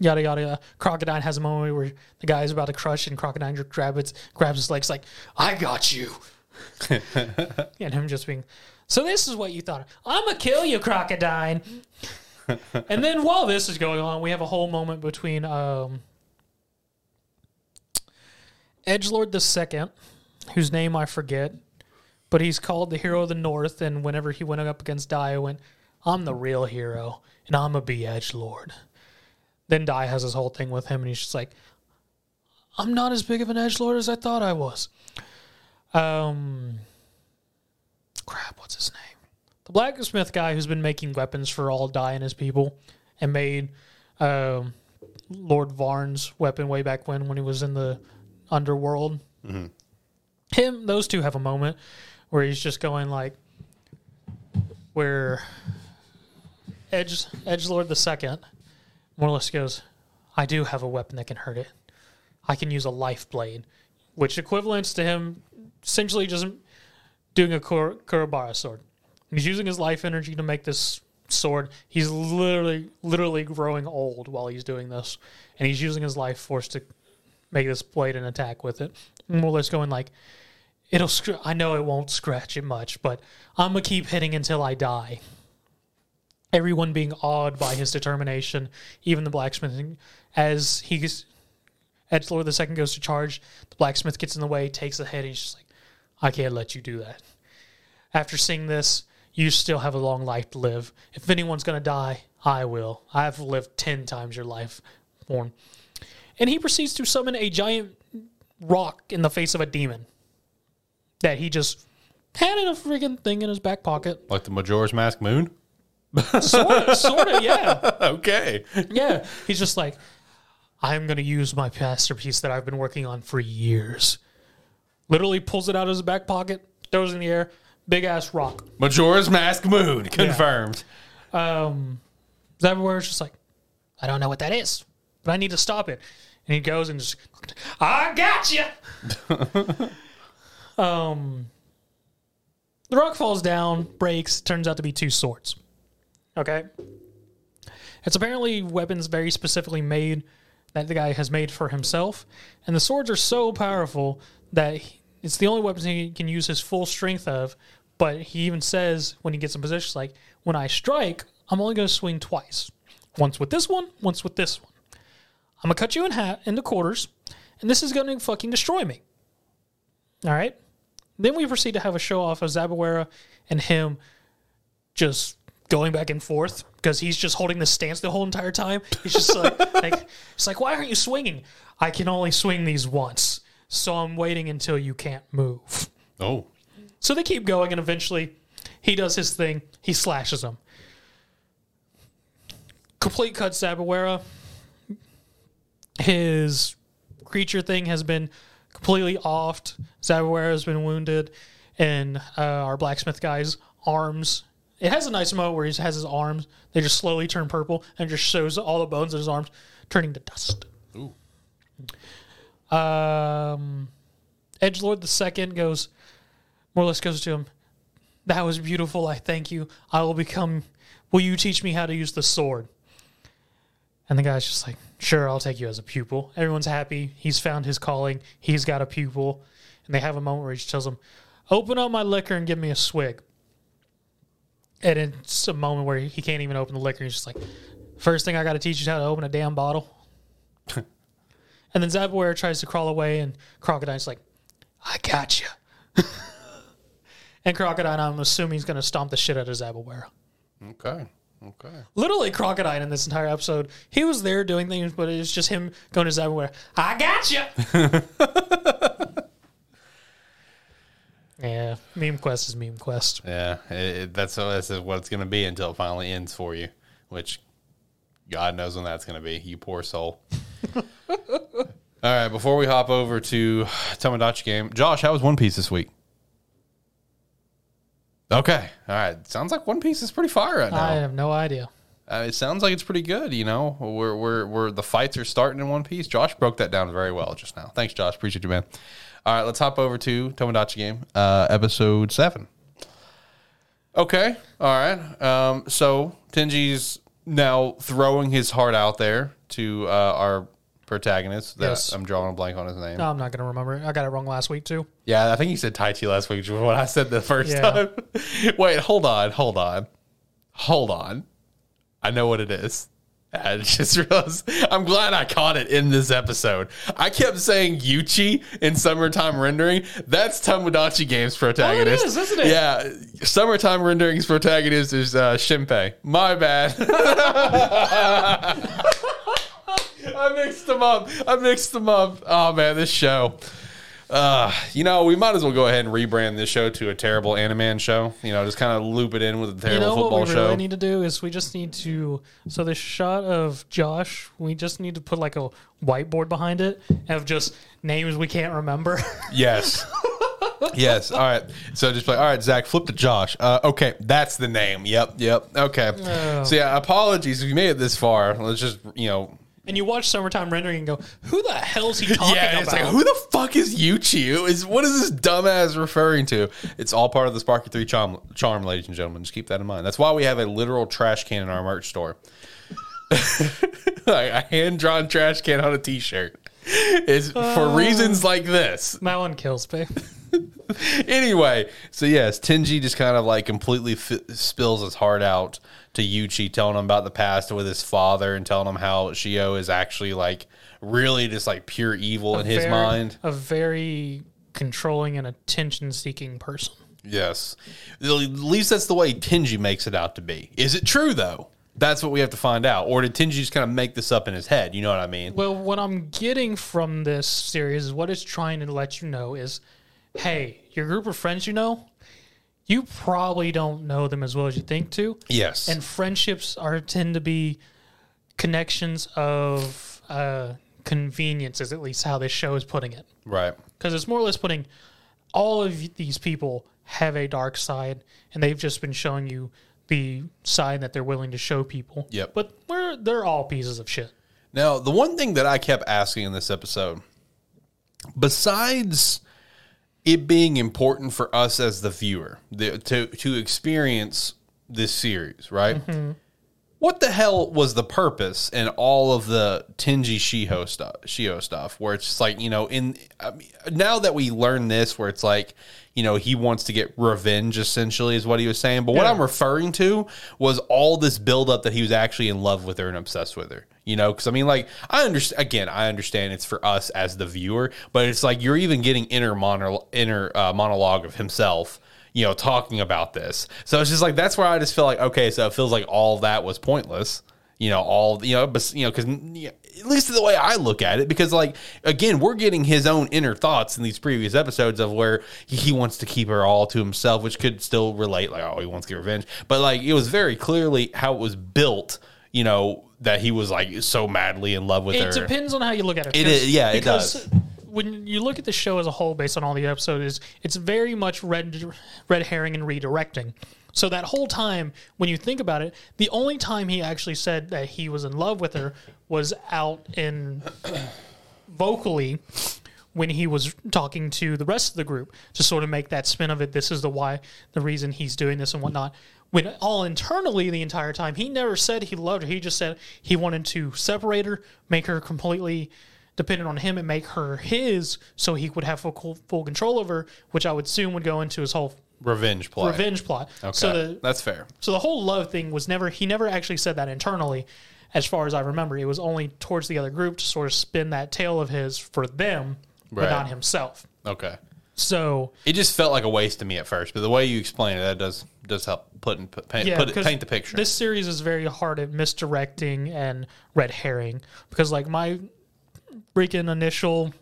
Yada yada. yada. Crocodile has a moment where the guy is about to crush, and Crocodile grabs its, grabs his legs like, "I got you," and him just being. So this is what you thought. I'm gonna kill you, Crocodile. and then while this is going on, we have a whole moment between um, Edgelord the Second, whose name I forget, but he's called the hero of the North. And whenever he went up against Dai, I went, "I'm the real hero, and I'm gonna be Edgelord." Then Dai has his whole thing with him, and he's just like, "I'm not as big of an Edgelord as I thought I was." Um, crap, what's his name? The blacksmith guy who's been making weapons for all Dai and his people, and made um, Lord Vearn's weapon way back when when he was in the underworld. Mm-hmm. Him, those two have a moment where he's just going like, where Edge Edge Lord the Second more or less goes, I do have a weapon that can hurt it. I can use a life blade, which equivalents to him essentially just doing a Kur- Kuwabara sword. He's using his life energy to make this sword. He's literally, literally growing old while he's doing this, and he's using his life force to make this blade and attack with it. More or less going like, it'll. Scr- I know it won't scratch it much, but I'm gonna keep hitting until I die. Everyone being awed by his determination, even the blacksmith, as he's Edgelord the second goes to charge, the blacksmith gets in the way, takes the head, and he's just like, I can't let you do that. After seeing this, you still have a long life to live. If anyone's to die, I will. I've lived 10 times your life form. And he proceeds to summon a giant rock in the face of a demon that he just had in a freaking thing in his back pocket. Like the Majora's Mask Moon? Sort of, sort of, yeah. okay. Yeah. He's just like, I'm going to use my masterpiece that I've been working on for years. Literally pulls it out of his back pocket, throws it in the air, big ass rock. Majora's Mask Moon confirmed. Um, Zabuera's just like, I don't know what that is, but I need to stop it. And he goes and just, I got you. um, the rock falls down, breaks, turns out to be two swords. Okay. It's apparently weapons very specifically made that the guy has made for himself. And the swords are so powerful that he- it's the only weapons he can use his full strength of. But he even says when he gets in position, like, when I strike, I'm only going to swing twice. Once with this one, once with this one. I'm to cut you in half, into quarters, and this is going to fucking destroy me. All right? Then we proceed to have a show off of Zabuera and him just going back and forth because he's just holding the stance the whole entire time. He's just like, like it's like, why aren't you swinging? I can only swing these once, so I'm waiting until you can't move. Oh. So they keep going, and eventually he does his thing. He slashes him. Complete cut Zabuera. His creature thing has been completely offed. Zabuera has been wounded, and uh, our blacksmith guy's arms. It has a nice moment where he has his arms. They just slowly turn purple, and just shows all the bones in his arms turning to dust. Ooh. Um, Edgelord the second goes, more or less goes to him. That was beautiful. I thank you. I will become. Will you teach me how to use the sword? And the guy's just like, sure, I'll take you as a pupil. Everyone's happy. He's found his calling. He's got a pupil. And they have a moment where he just tells him, open up my liquor and give me a swig. And it's a moment where he can't even open the liquor. He's just like, first thing I got to teach you is how to open a damn bottle. And then Zabuera tries to crawl away, and Crocodile's like, I got you. and Crocodile, I'm assuming he's going to stomp the shit out of Zabuera. Okay. Okay. Literally, Crocodile in this entire episode, he was there doing things, but it was just him going to Zabuera, I got you. yeah, Meme Quest is Meme Quest. Yeah. It, it- that's, that's what it's going to be until it finally ends for you, which God knows when that's going to be. You poor soul. All right, before we hop over to Tomodachi game, Josh, how was One Piece this week? Okay, all right. Sounds like One Piece is pretty fire right now. I have no idea. Uh, it sounds like it's pretty good. You know, we're we're we're the fights are starting in One Piece. Josh broke that down very well just now. Thanks, Josh. Appreciate you, man. All right, let's hop over to Tomodachi game, uh, episode seven. Okay, all right. Um, so Tenji's now throwing his heart out there to uh, our protagonist. That Yes. I'm drawing a blank on his name. No, I'm not going to remember it. I got it wrong last week, too. Yeah, I think you said Tai Chi last week, what I said the first Yeah. time. Wait, hold on, hold on, hold on. I know what it is. I just realized. I'm glad I caught it in this episode. I kept saying Yuichi in Summertime Rendering. That's Tomodachi Games protagonist. Oh, is, isn't it? Yeah, Summertime Rendering's protagonist is uh, Shinpei. My bad. I mixed them up. I mixed them up. Oh man, this show. Uh, you know, we might as well go ahead and rebrand this show to a terrible Animan show. You know, just kind of loop it in with a You terrible know what football we show. really need to do is we just need to. So the shot of Josh, we just need to put like a whiteboard behind it of just names we can't remember. yes. yes. All right. So just play. All right, Zach, flip to Josh. Uh, okay, that's the name. Yep. Yep. Okay. Oh. So yeah, apologies if you made it this far. Let's just you know. And you watch Summertime Rendering and go, "Who the hell's he talking yeah, about?" it's like who the fuck is Yuichi? Is what is this dumbass referring to? It's all part of the Sparky Three charm, charm, ladies and gentlemen. Just keep that in mind. That's why we have a literal trash can in our merch store. like a hand drawn trash can on a t shirt. Is for uh, reasons like this. My one kills me. anyway, so yes, Tenji just kind of like completely f- spills his heart out to Yuichi, telling him about the past with his father and telling him how Shiho is actually like really just like pure evil in his Very- mind. a very controlling and attention-seeking person. Yes. At least that's the way Tenji makes it out to be. Is it true though? That's what we have to find out. Or did Tenji just kind of make this up in his head? You know what I mean? Well, what I'm getting from this series is what it's trying to let you know is, hey, your group of friends you know, you probably don't know them as well as you think to. Yes. and friendships are tend to be connections of uh, convenience is at least how this show is putting it right. because it's more or less putting all of these people have a dark side and they've just been showing you the side that they're willing to show people Yep. but we're they're all pieces of shit Now, the one thing that I kept asking in this episode, besides it being important for us as the viewer the, to to experience this series, right? Mm-hmm. What the hell was the purpose in all of the Tenji Shiho stuff? Shiho stuff, where it's just like you know, in I mean, now that we learn this, where it's like you know he wants to get revenge, essentially, is what he was saying. But what I'm referring to was all this buildup that he was actually in love with her and obsessed with her. You know, because I mean, like I understand. Again, I understand it's for us as the viewer, but it's like you're even getting inner mono, inner uh, monologue of himself you know, talking about this. So it's just like that's where I just feel like okay, so it feels like all that was pointless. You know, all you know, but you know, because at least the way I look at it, because like again, we're getting his own inner thoughts in these previous episodes of where he, he wants to keep her all to himself, which could still relate, like oh, he wants to get revenge, but like it was very clearly how it was built. You know that he was like so madly in love with her. it her. depends on how you look at it It is- yeah, it does. when you look at the show as a whole based on all the episodes it's very much red red herring and redirecting so that whole time when you think about it the only time he actually said that he was in love with her was out in vocally when he was talking to the rest of the group to sort of make that spin of it this is the why the reason he's doing this and whatnot when all internally the entire time he never said he loved her he just said he wanted to separate her make her completely dependent on him and make her his so he would have full, full control over. her which i would assume would go into his whole revenge plot. revenge plot Okay, so the that's fair. so the whole love thing was never he never actually said that internally as far as i remember it was only towards the other group to sort of spin that tale of his for them Right. but not himself Okay. So It just felt like a waste to me at first, but the way you explain it, that does does help put in, put, paint, yeah put it, paint the picture. this series is very hard at misdirecting and red herring because like my freaking initial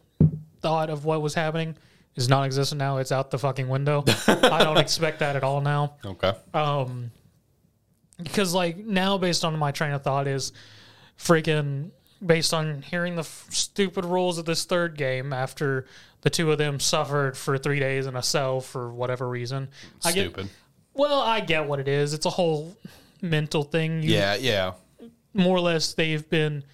thought of what was happening is non-existent now it's out the fucking window i don't expect that at all now okay. um because like now based on my train of thought is freaking based on hearing the f- stupid rules of this third game after the two of them suffered for three days in a cell for whatever reason. I get, Stupid. well, I get what it is. It's a whole mental thing. You, Yeah, yeah. more or less they've been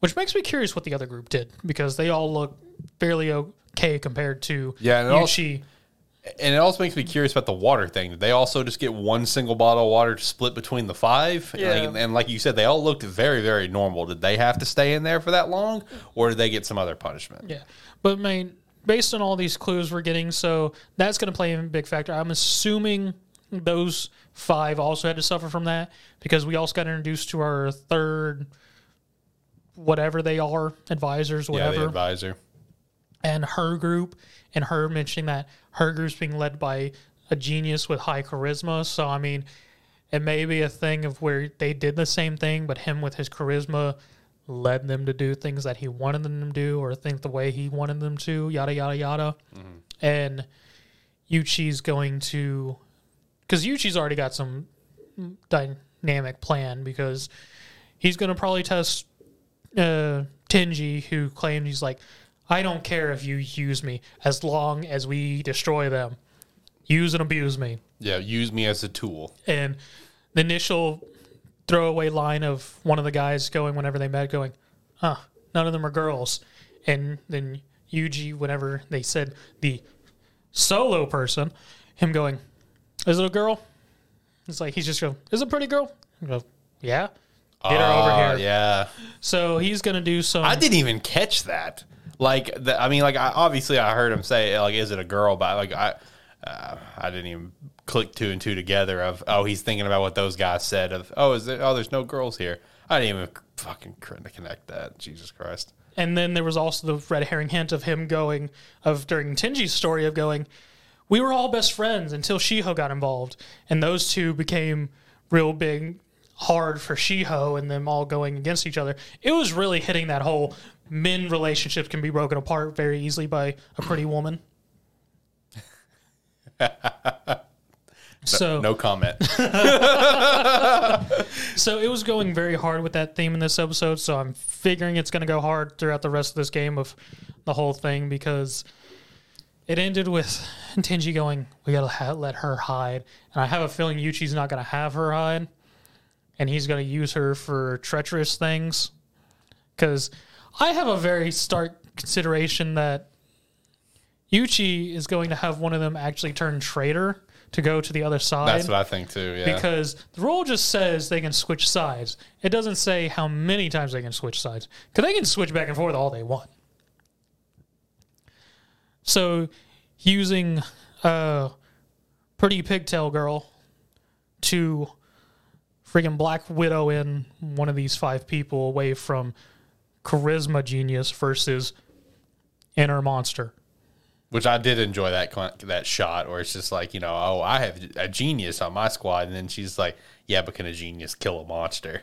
which makes me curious what the other group did because they all look fairly okay compared to Yeah, and it also- Yuichi. And it also makes me curious about the water thing. Did they also just get one single bottle of water to split between the five? Yeah. Like, and like you said, they all looked very, very normal. Did they have to stay in there for that long, or did they get some other punishment? Yeah. But I mean, based on all these clues we're getting, so that's going to play a big factor. I'm assuming those five also had to suffer from that because we also got introduced to our third, whatever they are, advisors, Yeah, whatever. the advisor. and her group and her mentioning that her group's being led by a genius with high charisma. So I mean, it may be a thing of where they did the same thing, but him with his charisma led them to do things that he wanted them to do or think the way he wanted them to, yada yada yada. And Yuichi's going to because Yuichi's already got some dynamic plan because he's going to probably test uh, Tenji, who claimed he's like, I don't care if you use me as long as we destroy them. Use and abuse me. Yeah, use me as a tool. And the initial throwaway line of one of the guys going whenever they met, going, huh, none of them are girls. And then Yuji, whenever they said the solo person, him going, is it a girl? It's like, he's just going, is it a pretty girl? I go, yeah. Get her over Ah, here. Yeah, So he's going to do some. I didn't even catch that. Like, the, I mean, like, I, obviously, I heard him say, like, is it a girl? But like, I, uh, I didn't even click two and two together. Of oh, he's thinking about what those guys said. Of oh, is there? Oh, there's no girls here. I didn't even fucking connect that. Jesus Christ. And then there was also the red herring hint of him going, of during Tenji's story of going, we were all best friends until Shiho got involved. And those two became real big, hard for Shiho and them all going against each other. It was really hitting that whole men relationships can be broken apart very easily by a pretty woman. so No comment. So it was going very hard with that theme in this episode. So I'm figuring it's going to go hard throughout the rest of this game of the whole thing because it ended with Tenji going, "We gotta ha- let her hide," and I have a feeling Yuichi's not gonna have her hide, and he's gonna use her for treacherous things. Because I have a very stark consideration that Yuichi is going to have one of them actually turn traitor to go to the other side That's what I think too. Yeah. because the rule just says they can switch sides. It doesn't say how many times they can switch sides because they can switch back and forth all they want. So, using a pretty pigtail girl to friggin' Black Widow in one of these five people away from charisma genius versus inner monster. Which I did enjoy that that shot where it's just like you know oh I have a genius on my squad and then she's like yeah but can a genius kill a monster?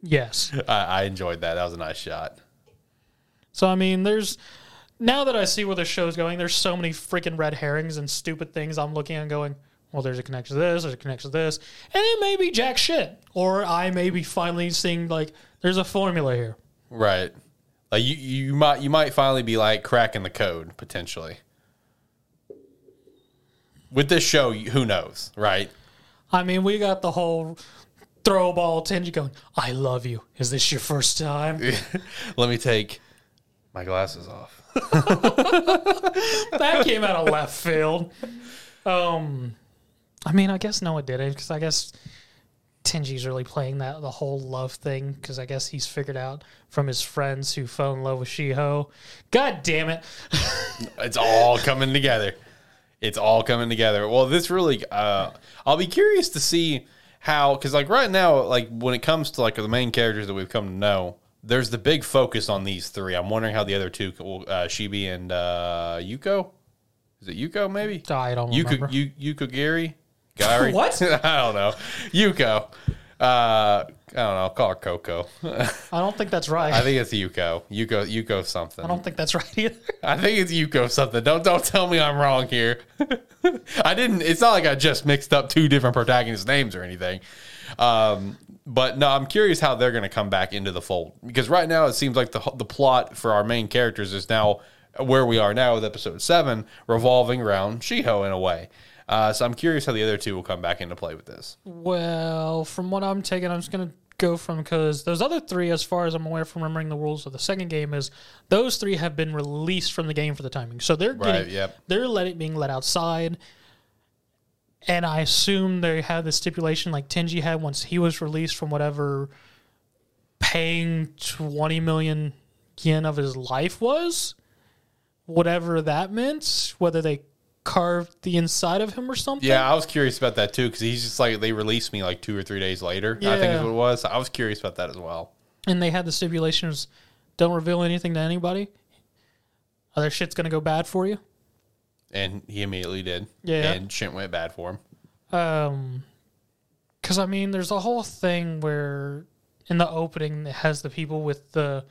Yes. I, I enjoyed that. That was a nice shot. So I mean, there's now that I see where the show's going, there's so many freaking red herrings and stupid things I'm looking at and going, well, there's a connection to this, there's a connection to this, and it may be jack shit, or I may be finally seeing like there's a formula here. Right. Like you, you might you might finally be like cracking the code potentially. With this show, who knows, right? I mean, we got the whole throw ball Tenji going, I love you. Is this your first time? Let me take my glasses off. that came out of left field. Um, I mean, I guess no, it didn't because I guess Tenji's really playing that the whole love thing because I guess he's figured out from his friends who fell in love with Shiho. God damn it! It's all coming together. It's all coming together. Well, this really, uh, I'll be curious to see how, because like right now, like when it comes to like the main characters that we've come to know, there's the big focus on these three. I'm wondering how the other two, uh, Shibi and uh, Yuko, is it Yuko maybe? I don't remember. Yuko, Yuko Gary, Gary. What? I don't know. Yuko. Uh, I don't know. I'll Call her Coco. I don't think that's right. I think it's Yuko. Yuko. Yuko something. I don't think that's right either. I think it's Yuko something. Don't don't tell me I'm wrong here. I didn't. It's not like I just mixed up two different protagonist names or anything. Um, but no, I'm curious how they're going to come back into the fold because right now it seems like the the plot for our main characters is now where we are now with episode seven, revolving around Shiho in a way. Uh, so I'm curious how the other two will come back into play with this. Well, from what I'm taking, I'm just gonna go from because those other three, as far as I'm aware from remembering the rules of the second game, is those three have been released from the game for the timing. So they're getting, Right, yep. they're letting being let outside. And I assume they had the stipulation like Tenji had once he was released from whatever paying 20 million yen of his life was, whatever that meant, whether they carved the inside of him or something. Yeah, I was curious about that too because he's just like they released me like two or three days later. I think is what it was. I was curious about that as well. and they had the stipulations don't reveal anything to anybody. Other shit's gonna go bad for you. And he immediately did. Yeah. And shit went bad for him. Um, because I mean, there's a whole thing where in the opening it has the people with the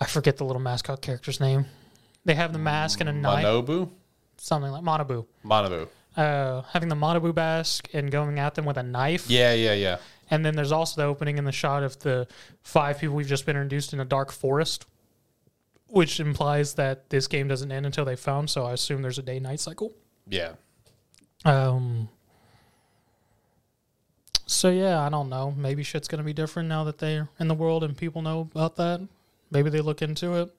I forget the little mascot character's name. They have the mask and a knife, Manabu? Something like Manabu. Manabu. Uh, having the Manabu mask and going at them with a knife. Yeah, yeah, yeah. And then there's also the opening in the shot of the five people we've just been introduced in a dark forest, which implies that this game doesn't end until they found. So I assume there's a day night cycle. Yeah. Um. So yeah, I don't know. Maybe shit's gonna be different now that they're in the world and people know about that. Maybe they look into it.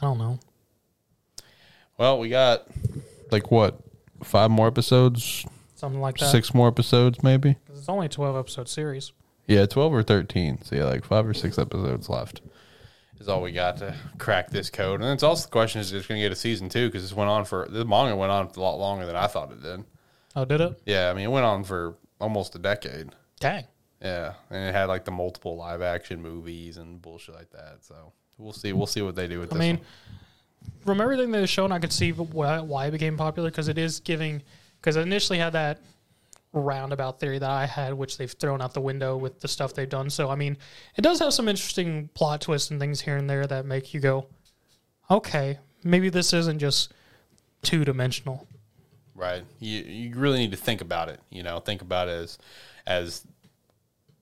I don't know. Well, we got like what? Five more episodes? Something like that. Six more episodes, maybe? 'Cause It's only a twelve episode series. Yeah, 12 or 13. So, yeah, like five or six episodes left is all we got to crack this code. And it's also the question is it's going to get a season two because this went on for, the manga went on a lot longer than I thought it did. Oh, did it? Yeah, I mean, it went on for almost a decade. Dang. Yeah. And it had like the multiple live action movies and bullshit like that. So, we'll see. We'll see what they do with I this. mean, one. From everything they've shown, I could see why, why it became popular because it is giving. Because I initially had that roundabout theory that I had, which they've thrown out the window with the stuff they've done. So I mean, it does have some interesting plot twists and things here and there that make you go, okay, maybe this isn't just two dimensional. Right. You you really need to think about it. You know, think about it as as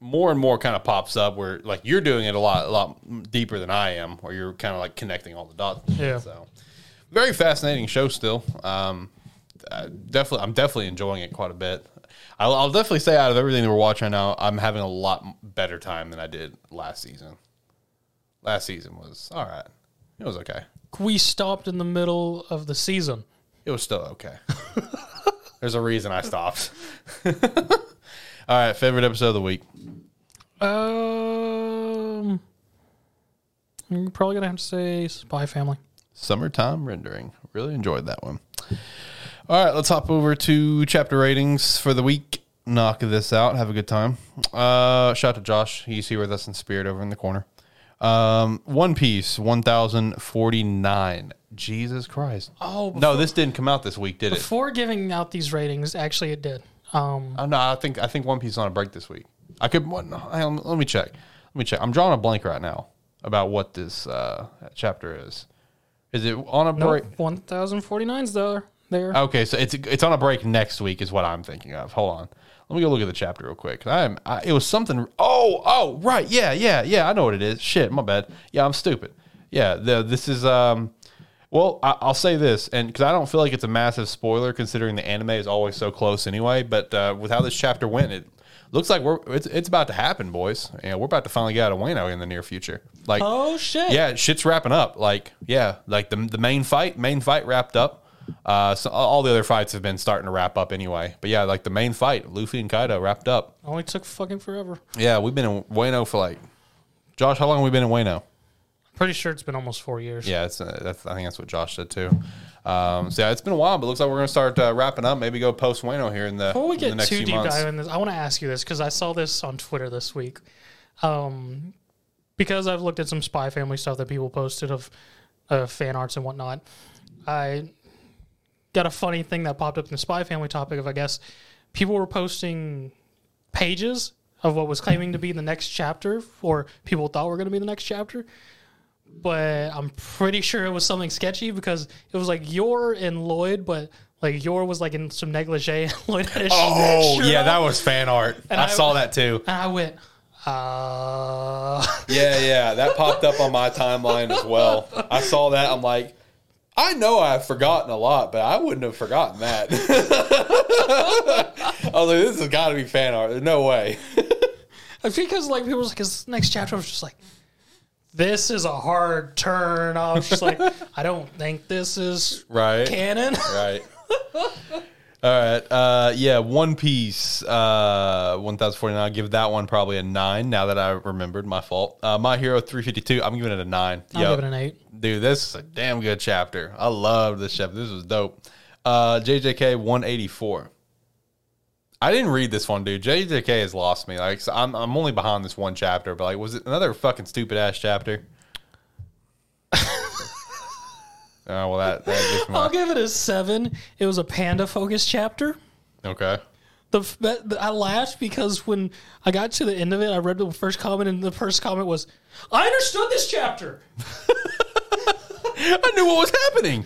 more and more kind of pops up where like you're doing it a lot a lot deeper than I am, or you're kind of like connecting all the dots. Yeah. So very fascinating show still. Um, uh, definitely, I'm definitely enjoying it quite a bit. I'll, I'll definitely say out of everything that we're watching right now, I'm having a lot better time than I did last season. Last season was all right. It was okay. We stopped in the middle of the season. It was still okay. There's a reason I stopped. All right, favorite episode of the week. Um, you're probably gonna have to say Spy Family. Summertime rendering. Really enjoyed that one. All right, let's hop over to chapter ratings for the week. Knock this out. Have a good time. Uh, shout out to Josh. He's here with us in spirit over in the corner. Um, One Piece, 1049. Jesus Christ. Oh, No, this didn't come out this week, did it? Before giving out these ratings, actually, it did. Um, Oh, no, I think I think One Piece is on a break this week. I could. What, no, hang on, let me check. Let me check. I'm drawing a blank right now about what this uh, chapter is. Is it on a break? nope, 1049's there. There. Okay, so it's it's on a break next week is what I'm thinking of. Hold on. Let me go look at the chapter real quick. I am. I, it was something. Oh, oh, right. Yeah, yeah, yeah. I know what it is. Shit, my bad. Yeah, I'm stupid. Yeah, the, this is. Um, well, I, I'll say this, and because I don't feel like it's a massive spoiler, considering the anime is always so close anyway. But uh, with how this chapter went, it looks like we're it's it's about to happen, boys. Yeah, we're about to finally get out of Wano in the near future. Like, oh shit. yeah, shit's wrapping up. Like, yeah, like the the main fight, main fight wrapped up. Uh, so all the other fights have been starting to wrap up anyway. But yeah, like the main fight, Luffy and Kaido wrapped up. Only took fucking forever. Yeah, we've been in Wano for like, Josh, how long have we been in Wano? Pretty sure it's been almost four years. Yeah, it's uh, that's I think that's what Josh said too. Um, so yeah, it's been a while, but it looks like we're gonna start uh, wrapping up. Maybe go post Wano here in the, Before we in the get next too deep months. dive in this, I want to ask you this because I saw this on Twitter this week. Um, because I've looked at some Spy Family stuff that people posted of uh, fan arts and whatnot. I got a funny thing that popped up in the Spy Family topic of I guess people were posting pages of what was claiming to be the next chapter, or people thought were going to be the next chapter. But I'm pretty sure it was something sketchy because it was like Yor and Loid, but Like Yor was like in some negligee. and Loid had his Oh shirt yeah, off, that was fan art. I, I- saw that too. And I went, uh. Yeah, yeah, that popped up on my timeline as well. I saw that. I'm like, I know I've forgotten a lot, but I wouldn't have forgotten that. I was like, this has got to be fan art. There's no way. because like people was like his next chapter was just like this is a hard turn. I was just like, I don't think this is Right. canon. Right. All right. Uh, yeah, One Piece, uh, 1049. I'll give that one probably a 9 now that I remembered. My fault. Uh, My Hero 352. I'm giving it a 9. I'll Yo, give it an eight. Dude, this is a damn good chapter. I love this chapter. This was dope. Uh, JJK 184. I didn't read this one, dude. JJK has lost me. Like, so I'm, I'm only behind this one chapter, but like, was it another fucking stupid ass chapter? Oh well, that that I'll give it a seven. It was a panda focused chapter. okay. The, that- the- I laughed because when I got to the end of it, I read the first comment, and the first comment was, "I understood this chapter." I knew what was happening.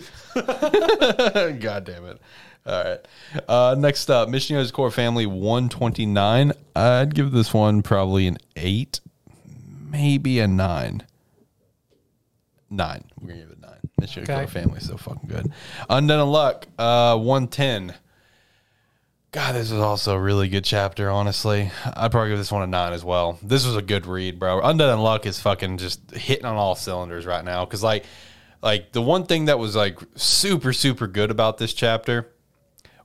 God damn it. All right. Uh, next up, Mission: Yozakura Family 129. I'd give this one probably an 8, maybe a 9. 9. We're going to give it a 9. Missionaries Okay. Core Family is so fucking good. Undead Unluck, uh, 110. God, this was also a really good chapter, honestly. I'd probably give this one a 9 as well. This was a good read, bro. Undead Unluck is fucking just hitting on all cylinders right now. Because, like, like the one thing that was like super super good about this chapter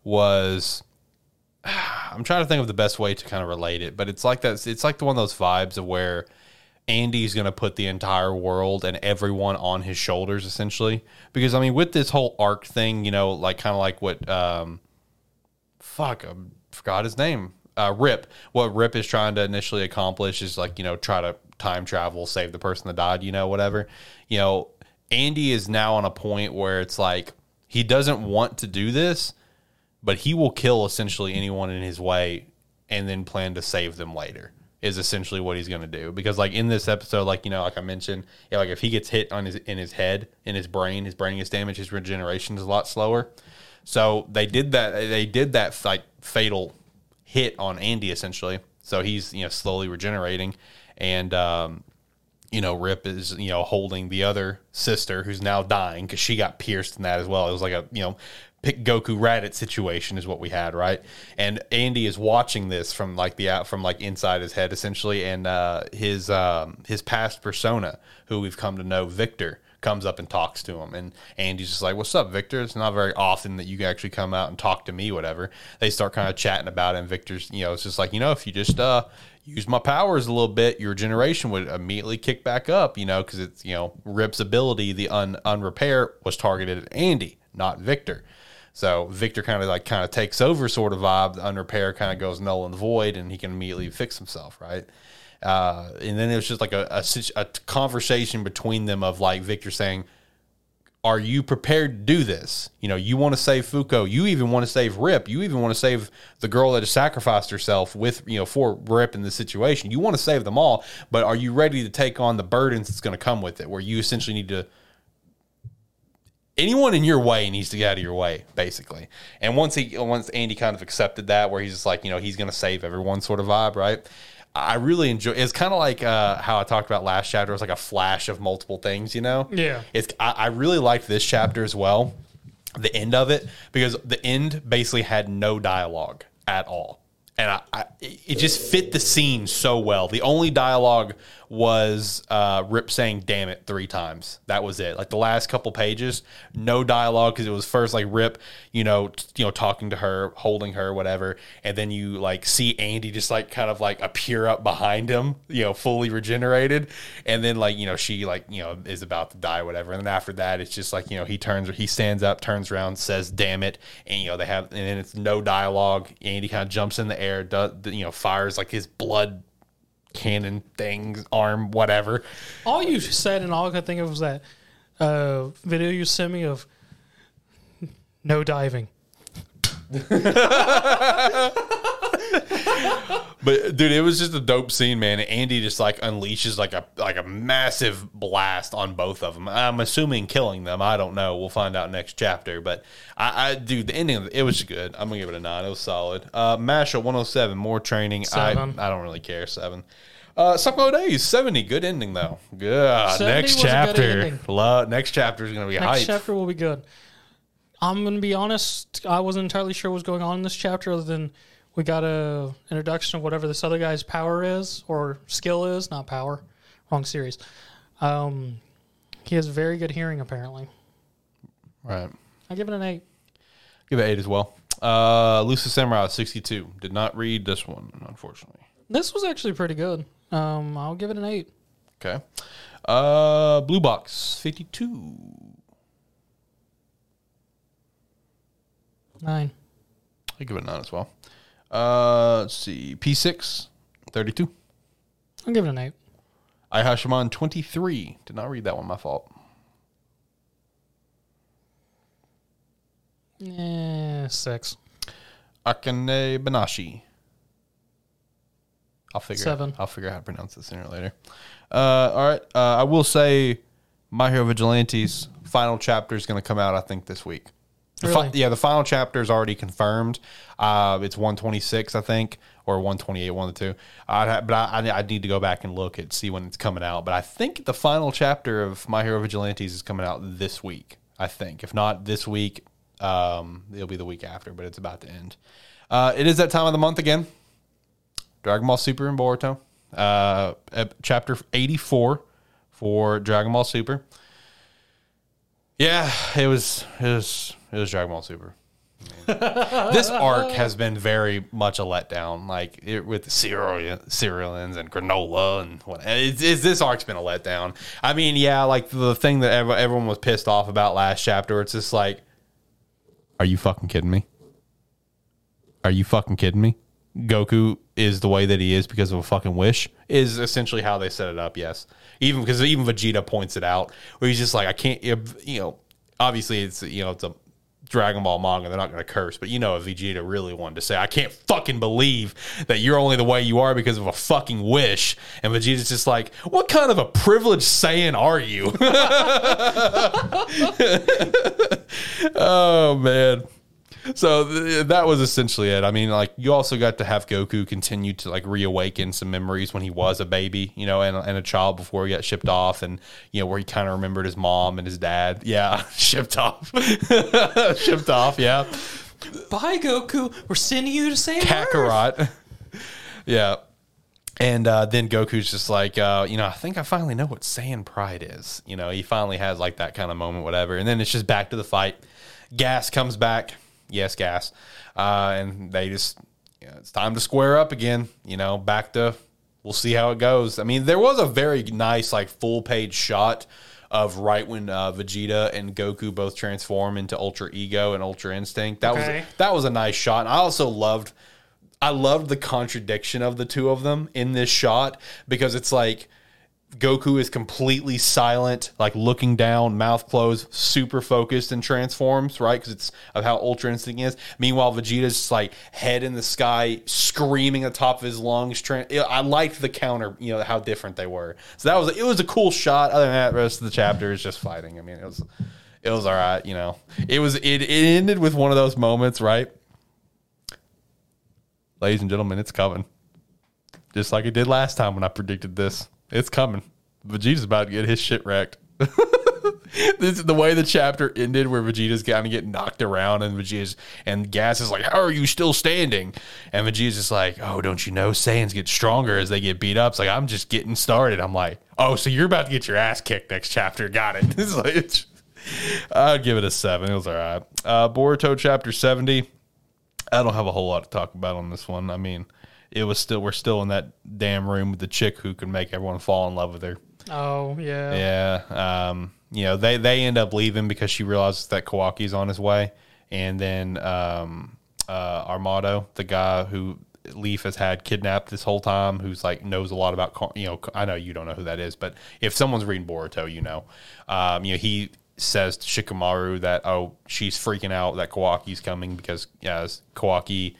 was I'm trying to think of the best way to kind of relate it, but it's like that it's like the one of those vibes of where Andy's going to put the entire world and everyone on his shoulders essentially because I mean with this whole arc thing, you know, like kind of like what um fuck, I forgot his name. Uh, Rip. What Rip is trying to initially accomplish is like you know try to time travel, save the person that died. You know, whatever. You know, Andy is now on a point where it's like he doesn't want to do this, but he will kill essentially anyone in his way, and then plan to save them later. Is essentially what he's going to do because, like in this episode, like you know, like I mentioned, yeah, like if he gets hit on his in his head, in his brain, his brain gets damaged, his regeneration is a lot slower. So they did that. They did that like fatal hit on Andy essentially. So he's you know slowly regenerating, and um, you know Rip is you know holding the other sister who's now dying because she got pierced in that as well. It was like a you know pick Goku Raditz situation is what we had right, and Andy is watching this from like the out from like inside his head essentially, and uh, his um, his past persona who we've come to know Victor comes up and talks to him. And Andy's just like what's up Victor? It's not very often that you actually come out and talk to me whatever. They start kind of chatting about it and Victor's you know it's just like you know if you just uh use my powers a little bit your generation would immediately kick back up you know because it's you know Rip's ability the un unrepair was targeted at Andy not Victor so Victor kind of like kind of takes over sort of vibe the unrepair kind of goes null and void and he can immediately fix himself right uh, and then it was just like a, a, a conversation between them of like Victor saying, "Are you prepared to do this? You know, you want to save Fuko. You even want to save Rip. You even want to save the girl that has sacrificed herself with you know for Rip in the situation. You want to save them all, but are you ready to take on the burdens that's going to come with it? Where you essentially need to." Anyone in your way needs to get out of your way, basically. And once he, once Andy kind of accepted that, where he's just like, you know, he's going to save everyone, sort of vibe, right? I really enjoy. It's kind of like uh, how I talked about last chapter. It was like a flash of multiple things, you know. Yeah. It's. I, I really liked this chapter as well, the end of it, because the end basically had no dialogue at all, and I, I it just fit the scene so well. The only dialogue was uh, Rip saying "damn it" three times. That was it. Like the last couple pages, no dialogue because it was first like Rip, you know, t- you know, talking to her, holding her, whatever, and then you like see Andy just like kind of like appear up behind him, you know, fully regenerated, and then like you know she like you know is about to die, whatever, and then after that it's just like you know he turns, he stands up, turns around, says "damn it," and you know they have, and then it's no dialogue. Andy kind of jumps in the air, does you know fires like his blood cannon things, arm, whatever. All you said and all I could think of was that uh, video you sent me of no diving. but dude, it was just a dope scene, man. Andy just like unleashes like a like a massive blast on both of them. I'm assuming killing them. I don't know. We'll find out next chapter. But I, I dude, the ending of it, it was good. I'm gonna give it a nine. It was solid. Uh, Mashle 107, more training. Seven. I I don't really care. Seven. Uh, Sakamoto Days 70, good ending though. Good. Next was a good chapter. Love, next chapter is gonna be Next hype. chapter will be good. I'm gonna be honest. I wasn't entirely sure what was going on in this chapter, other than we got a introduction of whatever this other guy's power is or skill is, not power. Wrong series. Um, he has very good hearing, apparently. Right. I give it an eight. Give it eight as well. Uh, Lucius Samurai 62. Did not read this one, unfortunately. This was actually pretty good. Um, I'll give it an eight. Okay. Uh, Blue Box 52. Nine. I give it a nine as well. Uh, let's see. P6 32. I'll give it an eight. Ayashimon 23. Did not read that one. My fault. Eh, six. Akane Banashi. I'll figure Seven. I'll figure out how to pronounce this sooner or later. Uh, all right. Uh, I will say, My Hero Vigilantes final chapter is going to come out. I think this week. The fi- yeah, the final chapter is already confirmed. Uh, it's 126, I think, or 128, one of the two. I'd ha- but I, I, I need to go back and look and see when it's coming out. But I think the final chapter of My Hero Vigilantes is coming out this week. I think, if not this week, um, it'll be the week after. But it's about to end. Uh, it is that time of the month again. Dragon Ball Super and Boruto. Uh, chapter 84 for Dragon Ball Super. Yeah, it was it was it was Dragon Ball Super. this arc has been very much a letdown, like it, with cereal, Cerealians and Granolah and what. It's, this arc's been a letdown. I mean, yeah, like the thing that everyone was pissed off about last chapter. It's just like, are you fucking kidding me? Are you fucking kidding me? Goku is the way that he is because of a fucking wish is essentially how they set it up. Yes, even because even Vegeta points it out where he's just like, I can't, you know, obviously it's you know it's a Dragon Ball manga, they're not going to curse, but you know if Vegeta really wanted to say, I can't fucking believe that you're only the way you are because of a fucking wish, and Vegeta's just like, what kind of a privileged Saiyan are you? oh man. So th- that was essentially it. I mean, like you also got to have Goku continue to like reawaken some memories when he was a baby, you know, and, and a child before he got shipped off, and you know where he kind of remembered his mom and his dad. Yeah, shipped off, shipped off. Yeah, Bye, Goku. We're sending you to save Earth. Kakarot. yeah. And uh, then Goku's just like, uh, you know, I think I finally know what Saiyan pride is. You know, he finally has like that kind of moment, whatever. And then it's just back to the fight. Gas comes back. Yes, Gas. Uh, and they just, you know, it's time to square up again. You know, back to, we'll see how it goes. I mean, there was a very nice, like, full page shot of right when uh, Vegeta and Goku both transform into Ultra Ego and Ultra Instinct. That Okay. was that was a nice shot. And I also loved I loved the contradiction of the two of them in this shot because it's like Goku is completely silent, like looking down, mouth closed, super focused, and transforms, right? Because it's of how Ultra Instinct is. Meanwhile, Vegeta's just like head in the sky, screaming at the top of his lungs. I liked the counter, you know, how different they were. So that was it was a cool shot. Other than that, rest of the chapter is just fighting. I mean, it was it was all right. You know, it was it, it ended with one of those moments, right? ladies and gentlemen, it's coming. Just like it did last time when I predicted this. It's coming. Vegeta's about to get his shit wrecked. this is the way the chapter ended where Vegeta's kind of getting knocked around and Vegeta's and Gas is like, How are you still standing? And Vegeta's just like, Oh, don't you know Saiyans get stronger as they get beat up? It's like I'm just getting started. I'm like, Oh, so you're about to get your ass kicked next chapter. Got it. Like I'd give it a seven. It was all right. Uh Boruto chapter 70. I don't have a whole lot to talk about on this one. I mean, it was still we're still in that damn room with the chick who can make everyone fall in love with her. Oh yeah. Yeah. Um, you know, they they end up leaving because she realizes that Kawaki's on his way, and then um, uh, Amado, the guy who Leaf has had kidnapped this whole time, who's like knows a lot about car- you know. I know you don't know who that is, but if someone's reading Boruto, you know. Um, you know he says to Shikamaru that oh she's freaking out that Kawaki's coming because yes Kawaki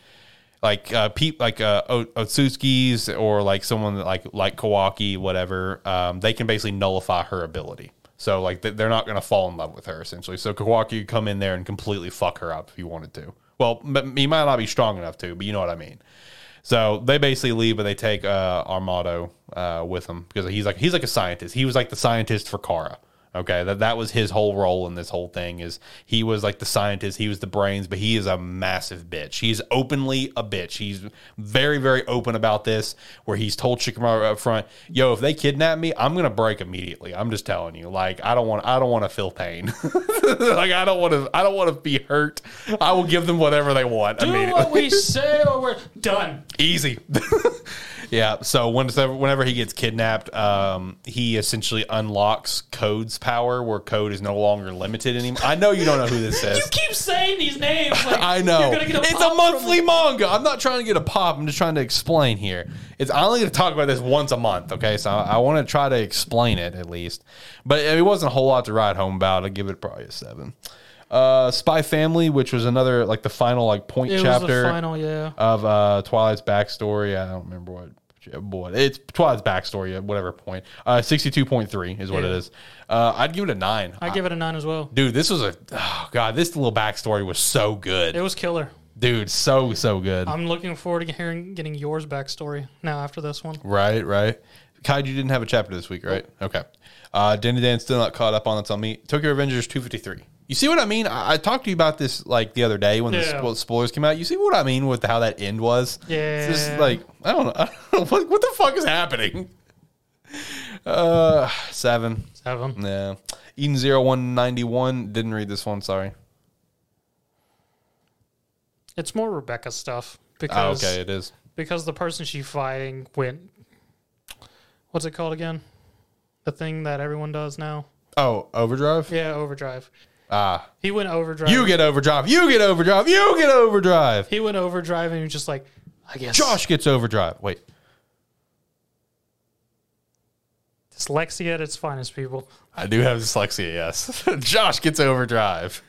like uh, like uh, O- Otsutsuki's or like someone that like like Kawaki, whatever. Um, they can basically nullify her ability. So like th- they're not going to fall in love with her essentially. So Kawaki could come in there and completely fuck her up if he wanted to. Well, m- he might not be strong enough to, but you know what I mean. So they basically leave, but they take uh, Amado uh, with them because he's like he's like a scientist. He was like the scientist for Kara. Okay, that that was his whole role in this whole thing. Is he was like the scientist, he was the brains, but he is a massive bitch. He's openly a bitch. He's very very open about this. Where he's told Shikamaru up front, "Yo, if they kidnap me, I'm gonna break immediately. I'm just telling you. Like I don't want I don't want to feel pain. like I don't want to I don't want to be hurt. I will give them whatever they want Do immediately. what we say or we're done. Easy. yeah. So whenever whenever he gets kidnapped, um, he essentially unlocks Code's power, where Code is no longer limited anymore. I know you don't know who this is. You keep saying these names. Like I know You're gonna get a it's a monthly manga. I'm not trying to get a pop. I'm just trying to explain here. It's I'm only going to talk about this once a month. Okay, so I, I want to try to explain it at least. But it wasn't a whole lot to write home about. I'd give it probably a seven. Uh, Spy Family, which was another like the final like point It was chapter the final, yeah. of uh, Twilight's backstory. I don't remember what. Boy, it's Twilight's backstory at whatever point. Uh, sixty-two point three is what it Yeah. is. Uh, I'd give it a nine. I give it a nine as well. Dude, this was a oh god. This little backstory was so good. It was killer. Dude, so so good. I'm looking forward to hearing getting yours backstory now after this one. right, right. Kaiju didn't have a chapter this week, right? Okay. Uh, Dandadan still not caught up on. That's on me. Tokyo Revengers two fifty three. You see what I mean? I, I talked to you about this like the other day when the spo- spoilers came out. You see what I mean with how that end was? Yeah. It's just like I don't know. I don't know what, what the fuck is happening. Uh, seven. Seven. Yeah. Eden zero one ninety one. Didn't read this one. Sorry. It's more Rebecca stuff Oh, because okay, it is. because the person she's fighting went. What's it called again? The thing that everyone does now. Oh, overdrive. Yeah, overdrive. Ah, He went overdrive. you get overdrive. You get overdrive. You get overdrive. He went overdrive and he was just like, I guess. Josh gets overdrive. Wait. Dyslexia at its finest, people. I do have dyslexia, yes. Josh gets overdrive.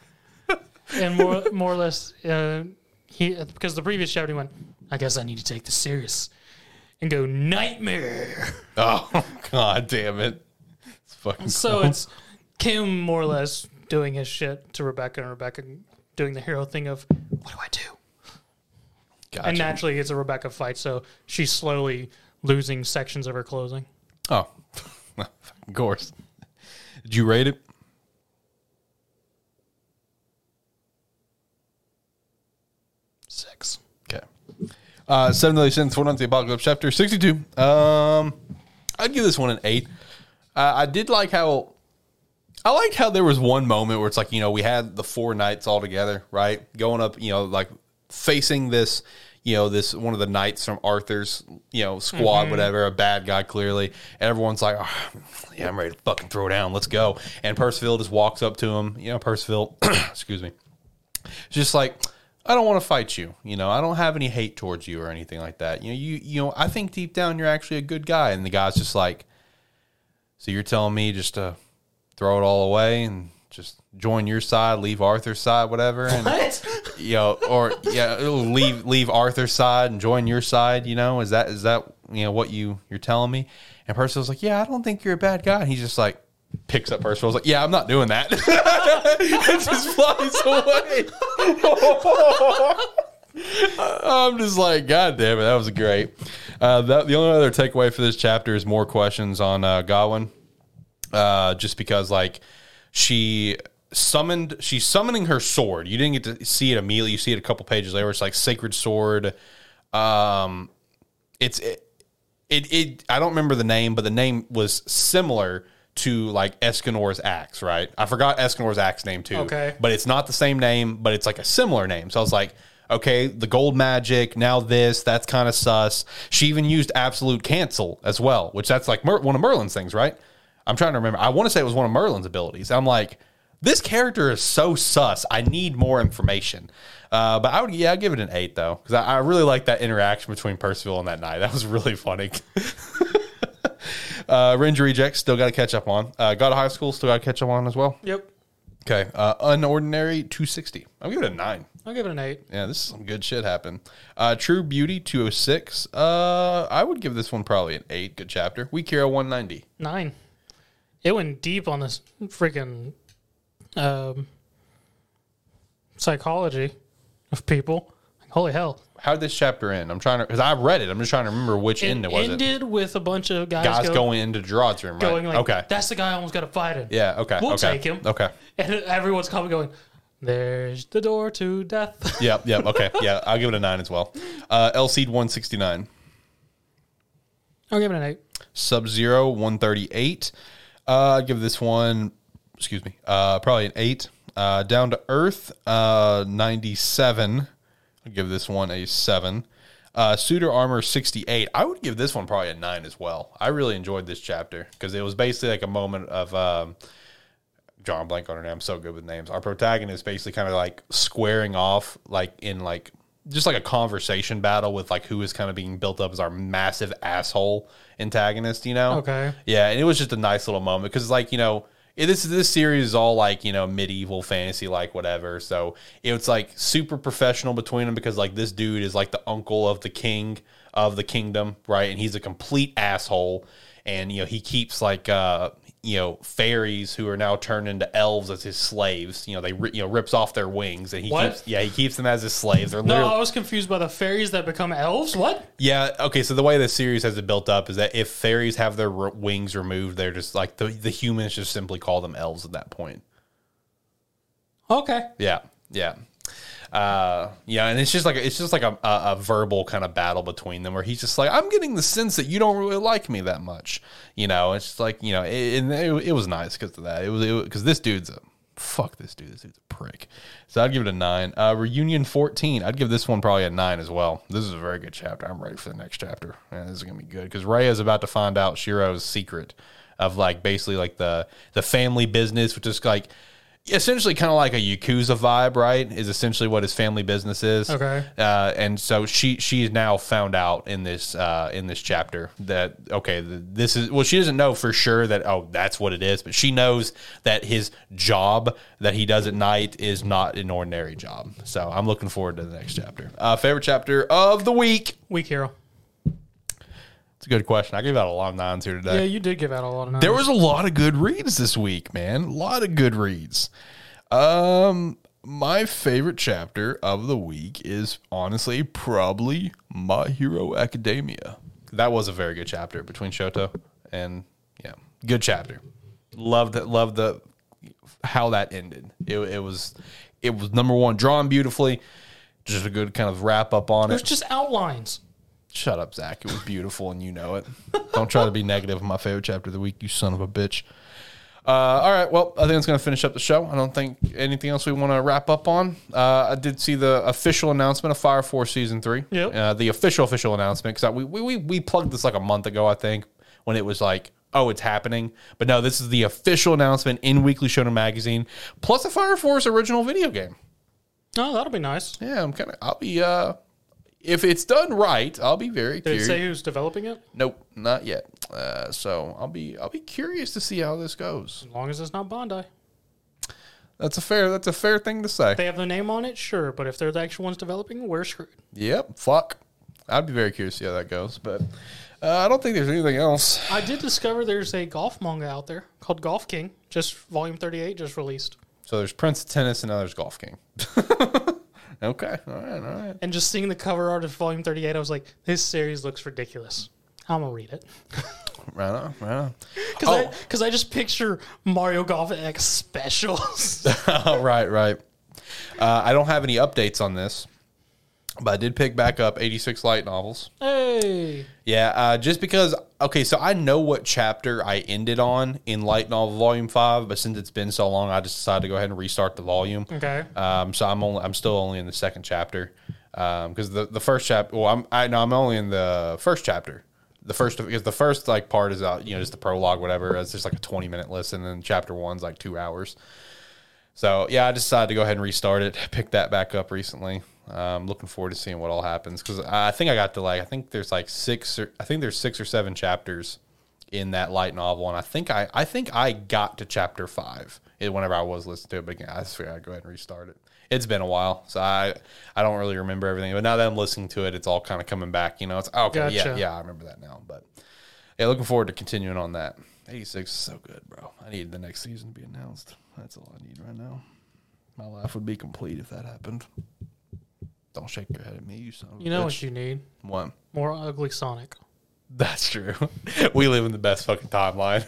And more, more or less, uh, he because the previous chapter he went, I guess I need to take this serious and go nightmare. Oh, god damn it. It's fucking So it's Kim more or less doing his shit to Rebecca and Rebecca doing the hero thing of, what do I do? gotcha. And naturally, it's a Rebecca fight, so she's slowly losing sections of her clothing. Oh, of course. Did you rate it? Six. Okay. Uh, Seven Deadly Sins, one on the apocalypse, chapter sixty-two. Um, I'd give this one an eight. Uh, I did like how I liked how there was one moment where it's like you know we had the four knights all together, right, going up, you know, like facing this, you know, this one of the knights from Arthur's, you know, squad, mm-hmm. whatever, a bad guy clearly, and everyone's like, oh, yeah, I'm ready to fucking throw down, let's go, and Percival just walks up to him, you know, Percival, excuse me, just like I don't want to fight you. You know, I don't have any hate towards you or anything like that. You know, you you know, I think deep down you're actually a good guy. And the guy's just like, so you're telling me just to throw it all away and just join your side, leave Arthur's side, whatever, and What? you know, or yeah, leave leave Arthur's side and join your side. You know, is that is that you know what you you're telling me? And Percival's like, yeah, I don't think you're a bad guy. And he's just like picks up Percival's like, yeah, I'm not doing that. it just flies away. I'm just like, God damn it, that was great. Uh, that, the only other takeaway for this chapter is more questions on uh, Gawain, uh, just because like she summoned, she's summoning her sword. You didn't get to see it immediately. You see it a couple pages later. It's like sacred sword. Um, it's it, it, it I don't remember the name, but the name was similar to like Escanor's axe, right? I forgot Escanor's axe name too. Okay. But it's not the same name, but it's like a similar name. So I was like, okay, the gold magic, now this, that's kind of sus. She even used absolute cancel as well, which that's like Mer- one of Merlin's things, right? I'm trying to remember. I want to say it was one of Merlin's abilities. I'm like, this character is so sus. I need more information. Uh, but I would, yeah, I'd give it an eight though, because I, I really like that interaction between Percival and that knight. That was really funny. uh, Ranger Rejects still got to catch up on. Uh, God of High School still got to catch up on as well. Yep. Okay, uh, unordinary 260. I'll give it a nine. I'll give it an eight. Yeah, this is some good shit happened. Uh, True Beauty 206. Uh, I would give this one probably an eight. Good chapter. Weak Hero 190. Nine. It went deep on this freaking um, psychology of people. Holy hell! How did this chapter end? I'm trying to because I read it. I'm just trying to remember which It end it was. It ended with a bunch of guys, guys go- going into Gerard's room, right? going like, okay. "That's the guy I almost got to fight him." Yeah. Okay. We'll okay. take him. Okay. And everyone's coming, going, "There's the door to death." Yep. Yep. Okay. yeah. I'll give it a nine as well. Uh, Eleceed 169. I'll give it an eight. Sub Zero 138. Uh, I'd give this one, excuse me, uh, probably an eight. Uh, Down to Earth uh, 97. I'd give this one a seven. Uh, Suitor Armor 68. I would give this one probably a nine as well. I really enjoyed this chapter because it was basically like a moment of. Um, John blank on her name. I'm so good with names. Our protagonist basically kind of like squaring off, like in like just like a conversation battle with like who is kind of being built up as our massive asshole antagonist. You know? Okay. Yeah, and it was just a nice little moment because like you know. it- This this series is all like you know medieval fantasy like whatever, so it's like super professional between them because like this dude is like the uncle of the king of the kingdom, right? And he's a complete asshole, and you know he keeps like uh you know fairies who are now turned into elves as his slaves. You know they you know rips off their wings and he What? keeps yeah he keeps them as his slaves. They're No, I was confused by the fairies that become elves. What? yeah. Okay. So the way the series has it built up is that if fairies have their r- wings removed, they're just like the the humans just simply call them elves at that point. Okay. Yeah. Yeah. Uh, yeah, and it's just like it's just like a, a, a verbal kind of battle between them, where he's just like, "I'm getting the sense that you don't really like me that much," you know. It's like you know, it, it, it was nice because of that. It was because this dude's a fuck. This dude, this dude's a prick. So I'd give it a nine. Uh, Reunion 14. I'd give this one probably a nine as well. This is a very good chapter. I'm ready for the next chapter. Yeah, this is gonna be good because Rhea is about to find out Shiro's secret of like basically like the the family business, which is like essentially kind of like a yakuza vibe, right? Is essentially what his family business is. Okay. Uh, and so she she's now found out in this uh, in this chapter that okay, this is well, she doesn't know for sure that oh that's what it is, but she knows that his job that he does at night is not an ordinary job. So I'm looking forward to the next chapter. Uh, favorite chapter of the week. Weak hero. It's a good question. I gave out a lot of nines here today. Yeah, you did give out a lot of. nines. There was a lot of good reads this week, man. A lot of good reads. Um, my favorite chapter of the week is honestly probably My Hero Academia. That was a very good chapter between Shoto and yeah, good chapter. Loved it. Loved the how that ended. It, it was it was number one drawn beautifully. Just a good kind of wrap up on It it. was just outlines. Shut up, Zach. It was beautiful, and you know it. Don't try to be negative on my favorite chapter of the week, you son of a bitch. Uh, all right, well, I think it's going to finish up the show. I don't think anything else we want to wrap up on. Uh, I did see the official announcement of Fire Force season three. Yep. Uh, the official official announcement because we, we we we plugged this like a month ago, I think, when it was like, oh, it's happening. But no, this is the official announcement in Weekly Shonen Magazine, plus a Fire Force original video game. Oh, that'll be nice. Yeah, I'm kind of. I'll be. uh If it's done right, I'll be very Did it curious. say who's developing it? Nope, not yet. Uh, so I'll be I'll be curious to see how this goes. As long as it's not Bandai. That's a fair that's a fair thing to say. They have the name on it, sure, but if they're the actual ones developing, we're screwed. Yep, fuck. I'd be very curious to see how that goes, but uh, I don't think there's anything else. I did discover there's a golf manga out there called Golf King, just volume 38, just released. So there's Prince of Tennis and now there's Golf King. okay, all right, all right. And just seeing the cover art of volume 38, I was like, this series looks ridiculous. I'm going to read it. Right on, right on. Because Oh. I, 'cause I just picture Mario Golf X specials. Right, right. Uh, I don't have any updates on this, but I did pick back up 86 light novels. hey. Yeah, uh, just because. Okay, so I know what chapter I ended on in Light Novel Volume Five, but since it's been so long, I just decided to go ahead and restart the volume. Okay. Um, so I'm only I'm still only in the second chapter because the the first chapter. Well, I'm I know I'm only in the first chapter. The first because the first like part is out, you know, just the prologue, whatever. It's just like a 20 minute listen, and then chapter one's like two hours. So yeah, I decided to go ahead and restart it. Picked that back up recently. Um, looking forward to seeing what all happens because I think I got to like I think there's like six or I think there's six or seven chapters in that light novel, and I think I I think I got to chapter five eh, whenever I was listening to it. But again, I just figured I'd go ahead and restart it. It's been a while, so I I don't really remember everything. But now that I'm listening to it, it's all kind of coming back. You know, it's okay, yeah, yeah, I remember that now. But yeah, looking forward to continuing on that. 86 is so good, bro. I need the next season to be announced. That's all I need right now. My life would be complete if that happened. Don't shake your head at me, you son of a You know bitch. what you need? What? More ugly Sonic. That's true. we live in the best fucking timeline.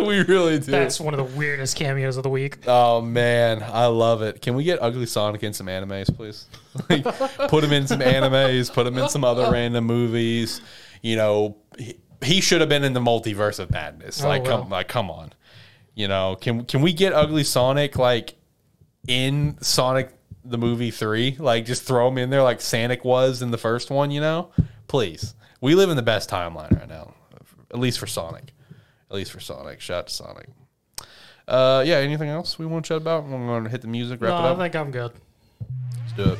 we really do. That's one of the weirdest cameos of the week. oh man, I love it. Can we get Ugly Sonic in some animes, please? like, put him in some animes. Put him in some other random movies. You know, he, he should have been in the multiverse of madness. Oh, like, well. come, like, come on. You know, can can we get Ugly Sonic like in Sonic the movie three? Like, just throw him in there like Sonic was in the first one. You know, please. We live in the best timeline right now, at least for Sonic. At least for Sonic. Shout out to Sonic. Uh, yeah. Anything else we want to chat about? I'm going to hit the music. Wrap No, it I think I'm good. Let's do it.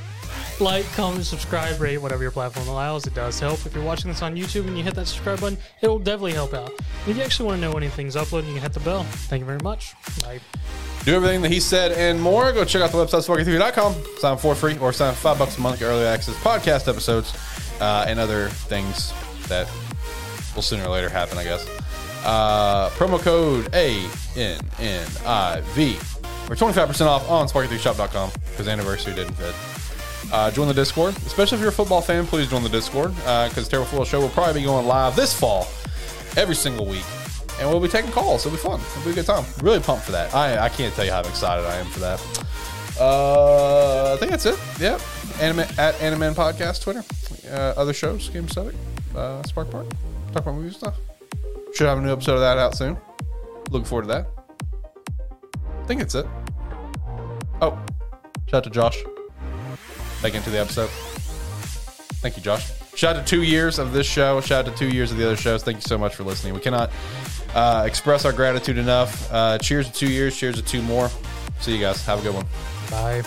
Like, comment, subscribe, rate, whatever your platform allows. It does help. If you're watching this on YouTube and you hit that subscribe button, it will definitely help out. If you actually want to know when anything's uploaded, you can hit the bell. Thank you very much. Bye. Do everything that he said and more. Go check out the website, sparky3.com. Sign up for free or sign up for five bucks a month, get early access podcast episodes, uh, and other things that will sooner or later happen, I guess. Uh, promo code ANNIV for 25% off on sparky3shop.com because anniversary didn't fit. Uh, join the Discord, especially if you're a football fan. Please join the Discord because Terrible Football Show will probably be going live this fall, every single week, and we'll be taking calls. It'll be fun. It'll be a good time. Really pumped for that. I I can't tell you how excited I am for that. Uh, I think that's it. Yep. Anime at Animan Podcast Twitter. Uh, other shows, Game Static, uh, Spark Park. Talk about movie stuff. Should have a new episode of that out soon. Looking forward to that. I think it's it. Oh, shout out to Josh. Back into the episode. Thank you, Josh. Shout out to two years of this show. Shout out to two years of the other shows. Thank you so much for listening. We cannot uh, express our gratitude enough. Uh, cheers to two years. Cheers to two more. See you guys. Have a good one. Bye.